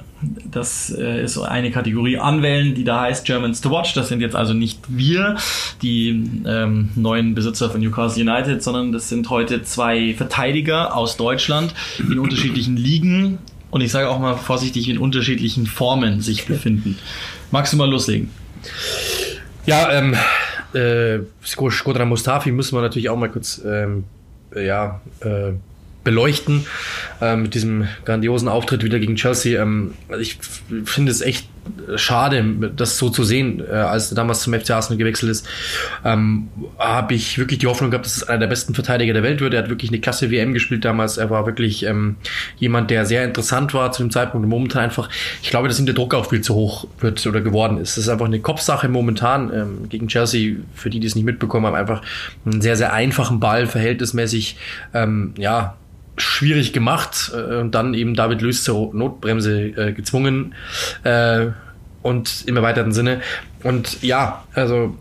das äh, ist eine Kategorie Anwählen, die da heißt Germans to Watch. Das sind jetzt also nicht wir, die ähm, neuen Besitzer von Newcastle United, sondern das sind heute zwei Verteidiger aus Deutschland in unterschiedlichen Ligen und ich sage auch mal vorsichtig in unterschiedlichen Formen sich befinden. Magst du mal loslegen? Ja, ähm, äh, Skodra Mustafi müssen wir natürlich auch mal kurz ähm, äh, ja, äh, beleuchten äh, mit diesem grandiosen Auftritt wieder gegen Chelsea. Ähm, also ich finde es echt schade, das so zu sehen, äh, als er damals zum FC Arsenal gewechselt ist. Ähm, habe ich wirklich die Hoffnung gehabt, dass es einer der besten Verteidiger der Welt wird. Er hat wirklich eine klasse WM gespielt damals. Er war wirklich ähm, jemand, der sehr interessant war zu dem Zeitpunkt. Und momentan einfach, ich glaube, dass ihm der Druck auch viel zu hoch wird oder geworden ist. Das ist einfach eine Kopfsache momentan ähm, gegen Chelsea, für die, die es nicht mitbekommen haben, einfach einen sehr, sehr einfachen Ball, verhältnismäßig, ähm, ja, schwierig gemacht äh, und dann eben David Luiz zur Notbremse äh, gezwungen. Äh, und im erweiterten Sinne. Und ja, also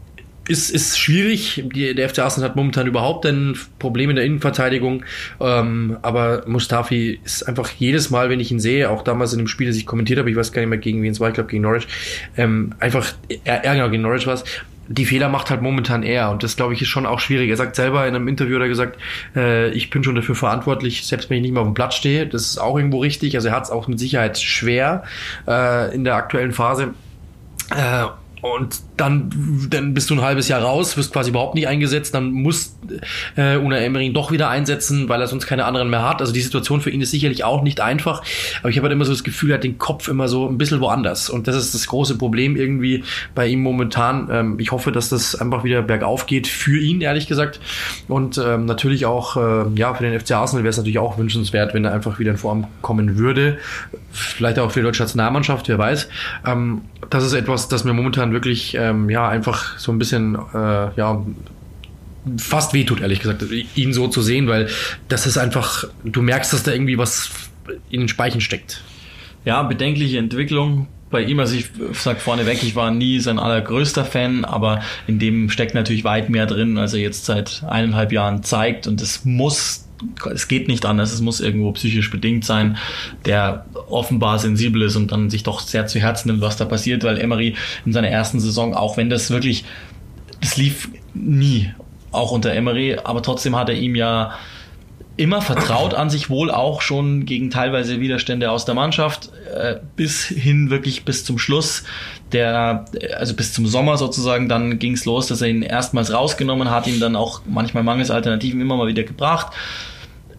ist, ist schwierig. Die, der FC Arsenal hat momentan überhaupt ein Problem in der Innenverteidigung. Ähm, aber Mustafi ist einfach jedes Mal, wenn ich ihn sehe, auch damals in dem Spiel, das ich kommentiert habe, ich weiß gar nicht mehr gegen wen es war, ich glaube gegen Norwich, ähm, einfach, ja genau, gegen Norwich war die Fehler macht halt momentan er und das glaube ich ist schon auch schwierig. Er sagt selber in einem Interview hat er gesagt, äh, ich bin schon dafür verantwortlich, selbst wenn ich nicht mehr auf dem Platz stehe. Das ist auch irgendwo richtig. Also er hat es auch mit Sicherheit schwer äh, in der aktuellen Phase. Äh, und dann, dann bist du ein halbes Jahr raus, wirst quasi überhaupt nicht eingesetzt, dann muss äh, Una Emery doch wieder einsetzen, weil er sonst keine anderen mehr hat. Also die Situation für ihn ist sicherlich auch nicht einfach, aber ich habe halt immer so das Gefühl, er hat den Kopf immer so ein bisschen woanders und das ist das große Problem irgendwie bei ihm momentan. Ähm, ich hoffe, dass das einfach wieder bergauf geht für ihn, ehrlich gesagt und ähm, natürlich auch, äh, ja, für den FC Arsenal wäre es natürlich auch wünschenswert, wenn er einfach wieder in Form kommen würde. Vielleicht auch für die deutsche Nationalmannschaft, wer weiß. Ähm, das ist etwas, das mir momentan wirklich äh, ähm, ja, einfach so ein bisschen, äh, ja, fast wehtut, ehrlich gesagt, ihn so zu sehen, weil das ist einfach, du merkst, dass da irgendwie was in den Speichen steckt. Ja, bedenkliche Entwicklung bei ihm, also ich sag vorneweg, ich war nie sein allergrößter Fan, aber in dem steckt natürlich weit mehr drin, als er jetzt seit eineinhalb Jahren zeigt und es muss es geht nicht anders, es muss irgendwo psychisch bedingt sein, der offenbar sensibel ist und dann sich doch sehr zu Herzen nimmt, was da passiert, weil Emery in seiner ersten Saison, auch wenn das wirklich, das lief nie, auch unter Emery, aber trotzdem hat er ihm ja immer vertraut an sich wohl auch schon gegen teilweise Widerstände aus der Mannschaft äh, bis hin wirklich bis zum Schluss der also bis zum Sommer sozusagen dann ging es los dass er ihn erstmals rausgenommen hat ihn dann auch manchmal mangels Alternativen immer mal wieder gebracht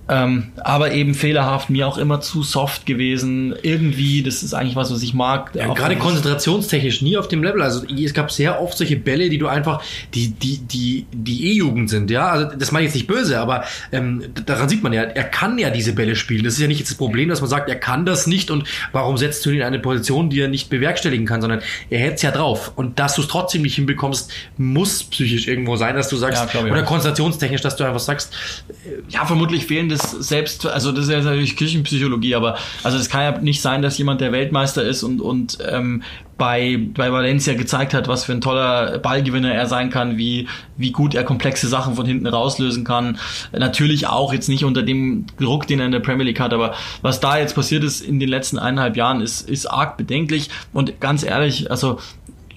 ähm, aber eben fehlerhaft, mir auch immer zu soft gewesen. Irgendwie, das ist eigentlich was, was ich mag. Ja, gerade konzentrationstechnisch nie auf dem Level. Also es gab sehr oft solche Bälle, die du einfach, die, die, die, die E-Jugend sind, ja. Also das meine ich jetzt nicht böse, aber ähm, daran sieht man ja, er kann ja diese Bälle spielen. Das ist ja nicht jetzt das Problem, dass man sagt, er kann das nicht und warum setzt du ihn in eine Position, die er nicht bewerkstelligen kann, sondern er hält es ja drauf. Und dass du es trotzdem nicht hinbekommst, muss psychisch irgendwo sein, dass du sagst, ja, oder konzentrationstechnisch, dass du einfach sagst, äh, ja, vermutlich fehlen das selbst, also das ist ja natürlich Kirchenpsychologie, aber also es kann ja nicht sein, dass jemand der Weltmeister ist und, und ähm, bei, bei Valencia gezeigt hat, was für ein toller Ballgewinner er sein kann, wie, wie gut er komplexe Sachen von hinten rauslösen kann. Natürlich auch jetzt nicht unter dem Druck, den er in der Premier League hat, aber was da jetzt passiert ist in den letzten eineinhalb Jahren, ist, ist arg bedenklich und ganz ehrlich, also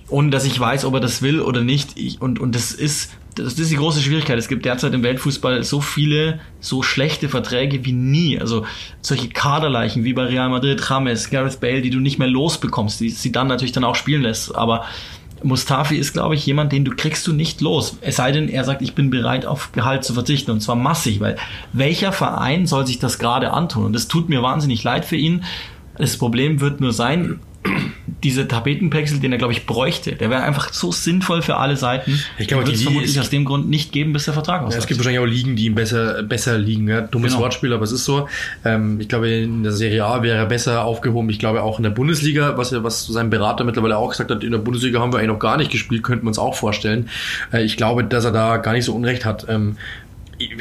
ohne dass ich weiß, ob er das will oder nicht. Ich, und, und das ist das ist die große Schwierigkeit. Es gibt derzeit im Weltfußball so viele, so schlechte Verträge wie nie. Also solche Kaderleichen wie bei Real Madrid, James, Gareth Bale, die du nicht mehr losbekommst, die sie dann natürlich dann auch spielen lässt. Aber Mustafi ist, glaube ich, jemand, den du kriegst du nicht los. Es sei denn, er sagt, ich bin bereit, auf Gehalt zu verzichten. Und zwar massig, weil welcher Verein soll sich das gerade antun? Und es tut mir wahnsinnig leid für ihn. Das Problem wird nur sein, diese Tapetenpexel, den er, glaube ich, bräuchte. Der wäre einfach so sinnvoll für alle Seiten. Ich glaube, die wird es vermutlich aus dem Grund nicht geben, bis der Vertrag ausläuft. Ja, es gibt wahrscheinlich auch Ligen, die ihm besser, besser liegen. Ja? Dummes genau. Wortspiel, aber es ist so. Ähm, ich glaube, in der Serie A wäre er besser aufgehoben. Ich glaube, auch in der Bundesliga, was, er, was sein Berater mittlerweile auch gesagt hat, in der Bundesliga haben wir eigentlich noch gar nicht gespielt, könnten wir uns auch vorstellen. Äh, ich glaube, dass er da gar nicht so Unrecht hat. Ähm,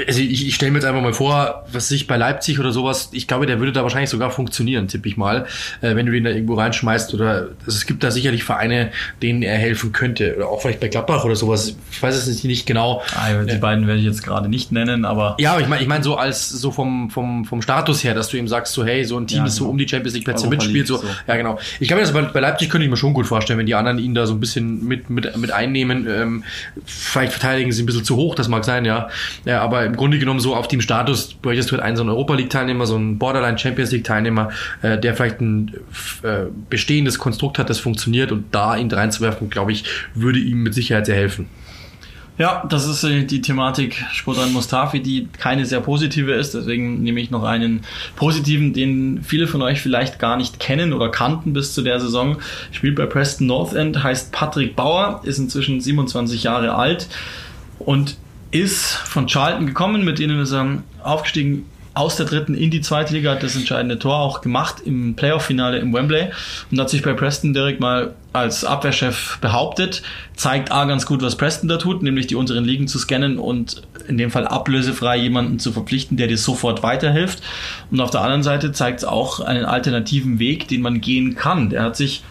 also ich, ich stelle mir jetzt einfach mal vor, was sich bei Leipzig oder sowas, ich glaube, der würde da wahrscheinlich sogar funktionieren, tippe ich mal, äh, wenn du den da irgendwo reinschmeißt oder also es gibt da sicherlich Vereine, denen er helfen könnte oder auch vielleicht bei Gladbach oder sowas. Ich weiß es nicht genau. Ah, die äh, beiden werde ich jetzt gerade nicht nennen, aber ja, aber ich meine, ich meine so als so vom vom vom Status her, dass du ihm sagst, so hey, so ein Team, ja, das so genau. um die Champions League Plätze mitspielt, so. so. ja genau. Ich glaube, das bei, bei Leipzig könnte ich mir schon gut vorstellen, wenn die anderen ihn da so ein bisschen mit mit mit einnehmen. Ähm, vielleicht verteidigen sie ein bisschen zu hoch, das mag sein, ja. ja aber im Grunde genommen so auf dem Status, bräuchtest du halt einen so einen Europa League Teilnehmer, so einen Borderline Champions League Teilnehmer, äh, der vielleicht ein äh, bestehendes Konstrukt hat, das funktioniert und da ihn reinzuwerfen, glaube ich, würde ihm mit Sicherheit sehr helfen. Ja, das ist äh, die Thematik Sportan Mustafi, die keine sehr positive ist. Deswegen nehme ich noch einen positiven, den viele von euch vielleicht gar nicht kennen oder kannten bis zu der Saison. Spielt bei Preston North End, heißt Patrick Bauer, ist inzwischen 27 Jahre alt und ist von Charlton gekommen, mit denen ist er aufgestiegen aus der dritten in die zweite Liga, hat das entscheidende Tor auch gemacht im Playoff-Finale im Wembley und hat sich bei Preston direkt mal als Abwehrchef behauptet. Zeigt A ganz gut, was Preston da tut, nämlich die unteren Ligen zu scannen und in dem Fall ablösefrei jemanden zu verpflichten, der dir sofort weiterhilft. Und auf der anderen Seite zeigt es auch einen alternativen Weg, den man gehen kann. Der hat sich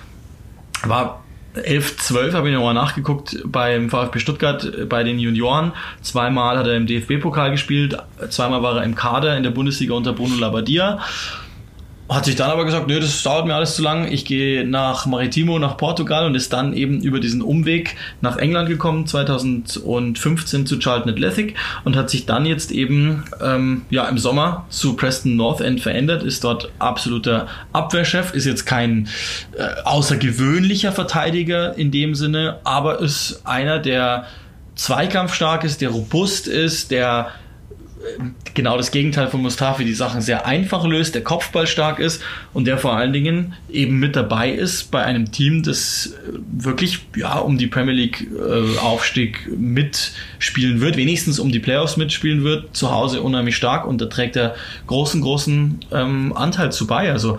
war 11, 12 habe ich nochmal nachgeguckt beim VfB Stuttgart äh, bei den Junioren. Zweimal hat er im DFB-Pokal gespielt, zweimal war er im Kader in der Bundesliga unter Bruno Labbadia hat sich dann aber gesagt, nö, das dauert mir alles zu lang. Ich gehe nach Maritimo, nach Portugal und ist dann eben über diesen Umweg nach England gekommen, 2015 zu Charlton Athletic und hat sich dann jetzt eben ähm, ja, im Sommer zu Preston North End verändert, ist dort absoluter Abwehrchef, ist jetzt kein äh, außergewöhnlicher Verteidiger in dem Sinne, aber ist einer, der zweikampfstark ist, der robust ist, der genau das Gegenteil von Mustafi, die Sachen sehr einfach löst, der Kopfball stark ist und der vor allen Dingen eben mit dabei ist bei einem Team, das wirklich ja um die Premier League äh, Aufstieg mitspielen wird, wenigstens um die Playoffs mitspielen wird, zu Hause unheimlich stark und da trägt er großen, großen ähm, Anteil zu bei. Also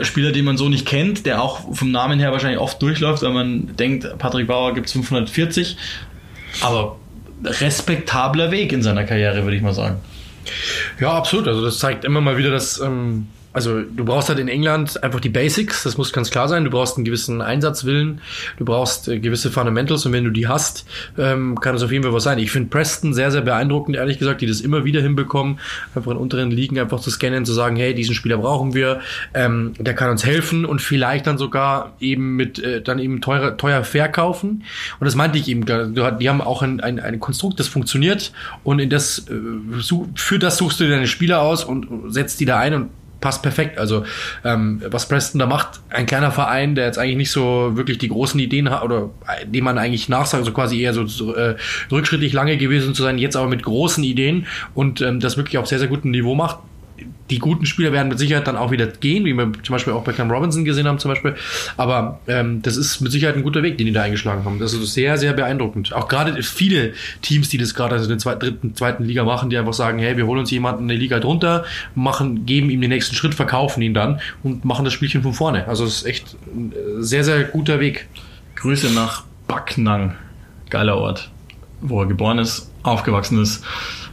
Spieler, den man so nicht kennt, der auch vom Namen her wahrscheinlich oft durchläuft, weil man denkt, Patrick Bauer gibt es 540, aber respektabler Weg in seiner Karriere, würde ich mal sagen. Ja, absolut. Also das zeigt immer mal wieder, dass ähm, also du brauchst halt in England einfach die Basics, das muss ganz klar sein. Du brauchst einen gewissen Einsatzwillen, du brauchst äh, gewisse Fundamentals und wenn du die hast, ähm, kann es auf jeden Fall was sein. Ich finde Preston sehr, sehr beeindruckend, ehrlich gesagt, die das immer wieder hinbekommen, einfach in unteren Ligen einfach zu scannen, zu sagen, hey, diesen Spieler brauchen wir, ähm, der kann uns helfen und vielleicht dann sogar eben mit äh, dann eben teuer, teuer verkaufen. Und das meinte ich eben, die haben auch ein, ein, ein Konstrukt, das funktioniert und in das äh, für das suchst du deine Spieler aus und setzt die da ein und passt perfekt. Also ähm, was Preston da macht, ein kleiner Verein, der jetzt eigentlich nicht so wirklich die großen Ideen hat oder äh, dem man eigentlich nachsagt, also quasi eher so, so äh, rückschrittlich lange gewesen zu sein, jetzt aber mit großen Ideen und ähm, das wirklich auf sehr, sehr gutem Niveau macht die guten Spieler werden mit Sicherheit dann auch wieder gehen, wie wir zum Beispiel auch bei Cam Robinson gesehen haben zum Beispiel. Aber ähm, das ist mit Sicherheit ein guter Weg, den die da eingeschlagen haben. Das ist sehr, sehr beeindruckend. Auch gerade viele Teams, die das gerade also in der zweiten, dritten, zweiten Liga machen, die einfach sagen, hey, wir holen uns jemanden in der Liga drunter, machen, geben ihm den nächsten Schritt, verkaufen ihn dann und machen das Spielchen von vorne. Also es ist echt ein sehr, sehr guter Weg. Grüße nach Backnang. Geiler Ort, wo er geboren ist, aufgewachsen ist.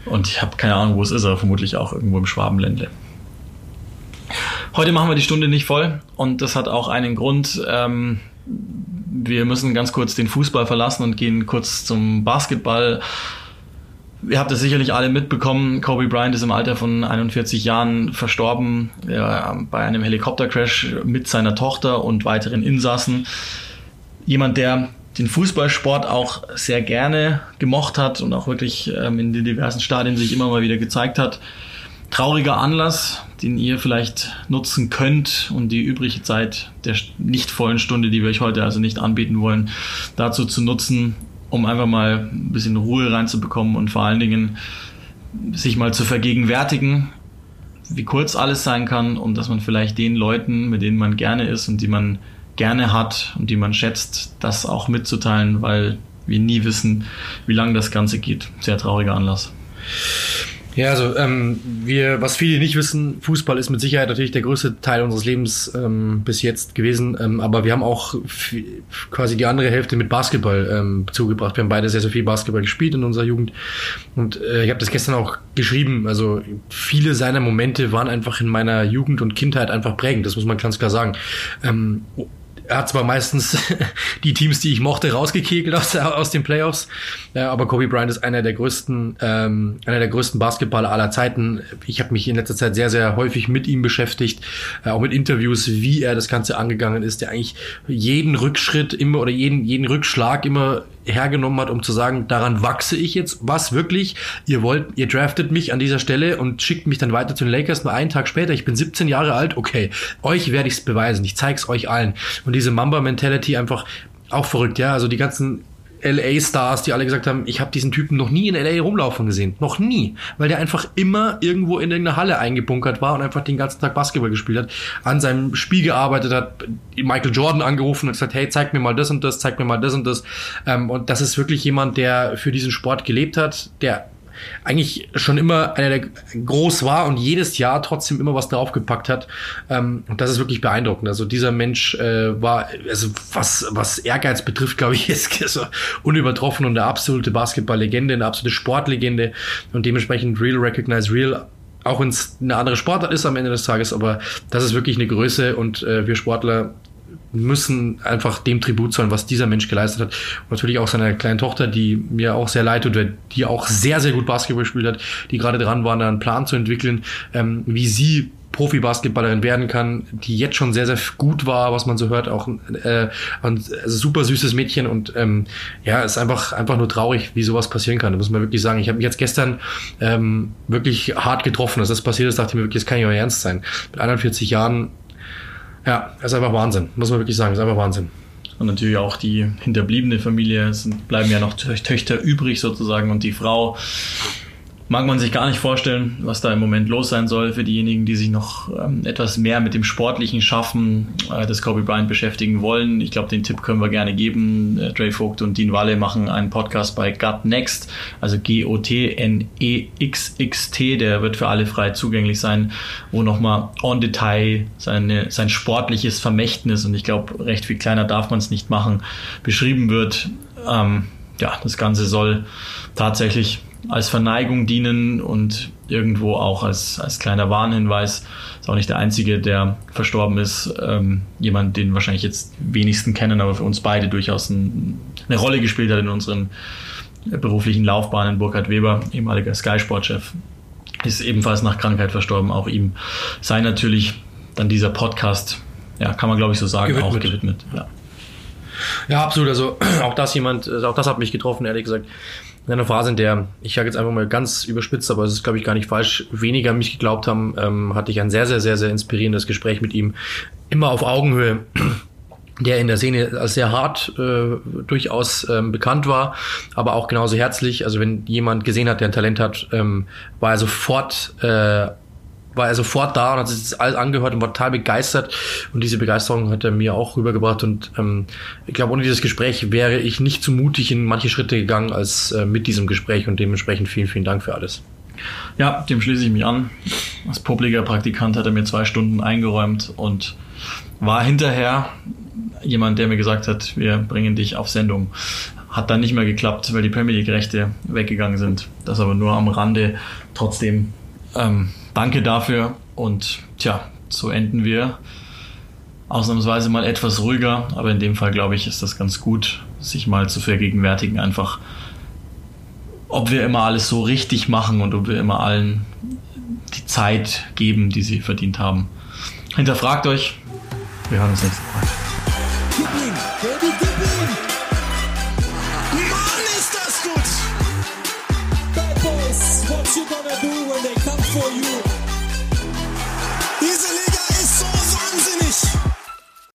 Und ich habe keine Ahnung, wo es ist, aber vermutlich auch irgendwo im Schwabenländle. Heute machen wir die Stunde nicht voll und das hat auch einen Grund. Ähm, wir müssen ganz kurz den Fußball verlassen und gehen kurz zum Basketball. Ihr habt es sicherlich alle mitbekommen. Kobe Bryant ist im Alter von 41 Jahren verstorben ja, bei einem Helikoptercrash mit seiner Tochter und weiteren Insassen. Jemand, der den Fußballsport auch sehr gerne gemocht hat und auch wirklich ähm, in den diversen Stadien sich immer mal wieder gezeigt hat trauriger Anlass, den ihr vielleicht nutzen könnt und die übrige Zeit der nicht vollen Stunde, die wir euch heute also nicht anbieten wollen, dazu zu nutzen, um einfach mal ein bisschen Ruhe reinzubekommen und vor allen Dingen sich mal zu vergegenwärtigen, wie kurz alles sein kann und dass man vielleicht den Leuten, mit denen man gerne ist und die man gerne hat und die man schätzt, das auch mitzuteilen, weil wir nie wissen, wie lange das Ganze geht. Sehr trauriger Anlass. Ja, also ähm, wir, was viele nicht wissen, Fußball ist mit Sicherheit natürlich der größte Teil unseres Lebens ähm, bis jetzt gewesen, ähm, aber wir haben auch quasi die andere Hälfte mit Basketball ähm, zugebracht. Wir haben beide sehr, sehr viel Basketball gespielt in unserer Jugend und äh, ich habe das gestern auch geschrieben. Also viele seiner Momente waren einfach in meiner Jugend und Kindheit einfach prägend. Das muss man ganz klar sagen. Ähm, er hat zwar meistens die Teams, die ich mochte, rausgekegelt aus, aus den Playoffs, äh, aber Kobe Bryant ist einer der größten, ähm, einer der größten Basketballer aller Zeiten. Ich habe mich in letzter Zeit sehr, sehr häufig mit ihm beschäftigt, äh, auch mit Interviews, wie er das Ganze angegangen ist, der eigentlich jeden Rückschritt immer oder jeden, jeden Rückschlag immer hergenommen hat, um zu sagen, daran wachse ich jetzt was wirklich. Ihr wollt, ihr draftet mich an dieser Stelle und schickt mich dann weiter zu den Lakers nur einen Tag später. Ich bin 17 Jahre alt. Okay, euch werde ich es beweisen. Ich zeig's euch allen. Und diese Mamba-Mentality einfach auch verrückt, ja. Also die ganzen LA-Stars, die alle gesagt haben, ich habe diesen Typen noch nie in LA rumlaufen gesehen. Noch nie. Weil der einfach immer irgendwo in irgendeiner Halle eingebunkert war und einfach den ganzen Tag Basketball gespielt hat, an seinem Spiel gearbeitet hat, Michael Jordan angerufen und gesagt, hey, zeig mir mal das und das, zeig mir mal das und das. Ähm, und das ist wirklich jemand, der für diesen Sport gelebt hat, der eigentlich schon immer einer, der groß war und jedes Jahr trotzdem immer was draufgepackt hat. Ähm, und das ist wirklich beeindruckend. Also dieser Mensch äh, war, also was, was Ehrgeiz betrifft, glaube ich, ist so unübertroffen und eine absolute Basketball-Legende, eine absolute Sportlegende und dementsprechend real recognize real auch wenn es eine andere Sportart ist am Ende des Tages, aber das ist wirklich eine Größe und äh, wir Sportler müssen einfach dem Tribut zollen, was dieser Mensch geleistet hat. Und natürlich auch seiner kleinen Tochter, die mir auch sehr leid tut, die auch sehr, sehr gut Basketball gespielt hat, die gerade dran da einen Plan zu entwickeln, ähm, wie sie Profi-Basketballerin werden kann, die jetzt schon sehr, sehr gut war, was man so hört, auch äh, ein super süßes Mädchen und ähm, ja, ist einfach, einfach nur traurig, wie sowas passieren kann. Da muss man wirklich sagen. Ich habe mich jetzt gestern ähm, wirklich hart getroffen, dass das passiert ist, dachte ich mir wirklich, das kann ja euer Ernst sein. Mit 41 Jahren, ja, ist einfach Wahnsinn, muss man wirklich sagen, ist einfach Wahnsinn. Und natürlich auch die hinterbliebene Familie, es bleiben ja noch Töchter übrig sozusagen und die Frau mag man sich gar nicht vorstellen, was da im Moment los sein soll für diejenigen, die sich noch ähm, etwas mehr mit dem sportlichen Schaffen äh, des Kobe Bryant beschäftigen wollen. Ich glaube, den Tipp können wir gerne geben. Äh, Dre Vogt und Dean Walle machen einen Podcast bei Gut Next, also G-O-T-N-E-X-X-T, der wird für alle frei zugänglich sein, wo nochmal on Detail seine, sein sportliches Vermächtnis, und ich glaube, recht viel kleiner darf man es nicht machen, beschrieben wird. Ähm, ja, das Ganze soll tatsächlich als Verneigung dienen und irgendwo auch als, als kleiner Warnhinweis. Ist auch nicht der einzige, der verstorben ist. Ähm, jemand, den wahrscheinlich jetzt wenigsten kennen, aber für uns beide durchaus ein, eine Rolle gespielt hat in unseren beruflichen Laufbahnen. Burkhard Weber, ehemaliger Sky-Sportchef, ist ebenfalls nach Krankheit verstorben. Auch ihm sei natürlich dann dieser Podcast, ja, kann man glaube ich so sagen, gewidmet. auch gewidmet. Ja. Ja, absolut. Also auch das jemand, auch das hat mich getroffen, ehrlich gesagt in einer Phase, in der, ich sage jetzt einfach mal ganz überspitzt, aber es ist, glaube ich, gar nicht falsch, weniger an mich geglaubt haben, ähm, hatte ich ein sehr, sehr, sehr, sehr inspirierendes Gespräch mit ihm. Immer auf Augenhöhe der in der Szene sehr hart äh, durchaus ähm, bekannt war, aber auch genauso herzlich. Also wenn jemand gesehen hat, der ein Talent hat, ähm, war er sofort äh, war er sofort da und hat sich das alles angehört und war total begeistert. Und diese Begeisterung hat er mir auch rübergebracht. Und ähm, ich glaube, ohne dieses Gespräch wäre ich nicht so mutig in manche Schritte gegangen als äh, mit diesem Gespräch. Und dementsprechend vielen, vielen Dank für alles. Ja, dem schließe ich mich an. Als publiker Praktikant hat er mir zwei Stunden eingeräumt und war hinterher jemand, der mir gesagt hat, wir bringen dich auf Sendung. Hat dann nicht mehr geklappt, weil die Premier League-Rechte weggegangen sind. Das aber nur am Rande. Trotzdem ähm, Danke dafür und tja, so enden wir. Ausnahmsweise mal etwas ruhiger, aber in dem Fall glaube ich, ist das ganz gut, sich mal zu vergegenwärtigen, einfach ob wir immer alles so richtig machen und ob wir immer allen die Zeit geben, die sie verdient haben. Hinterfragt euch. Wir hören uns nächstes Mal.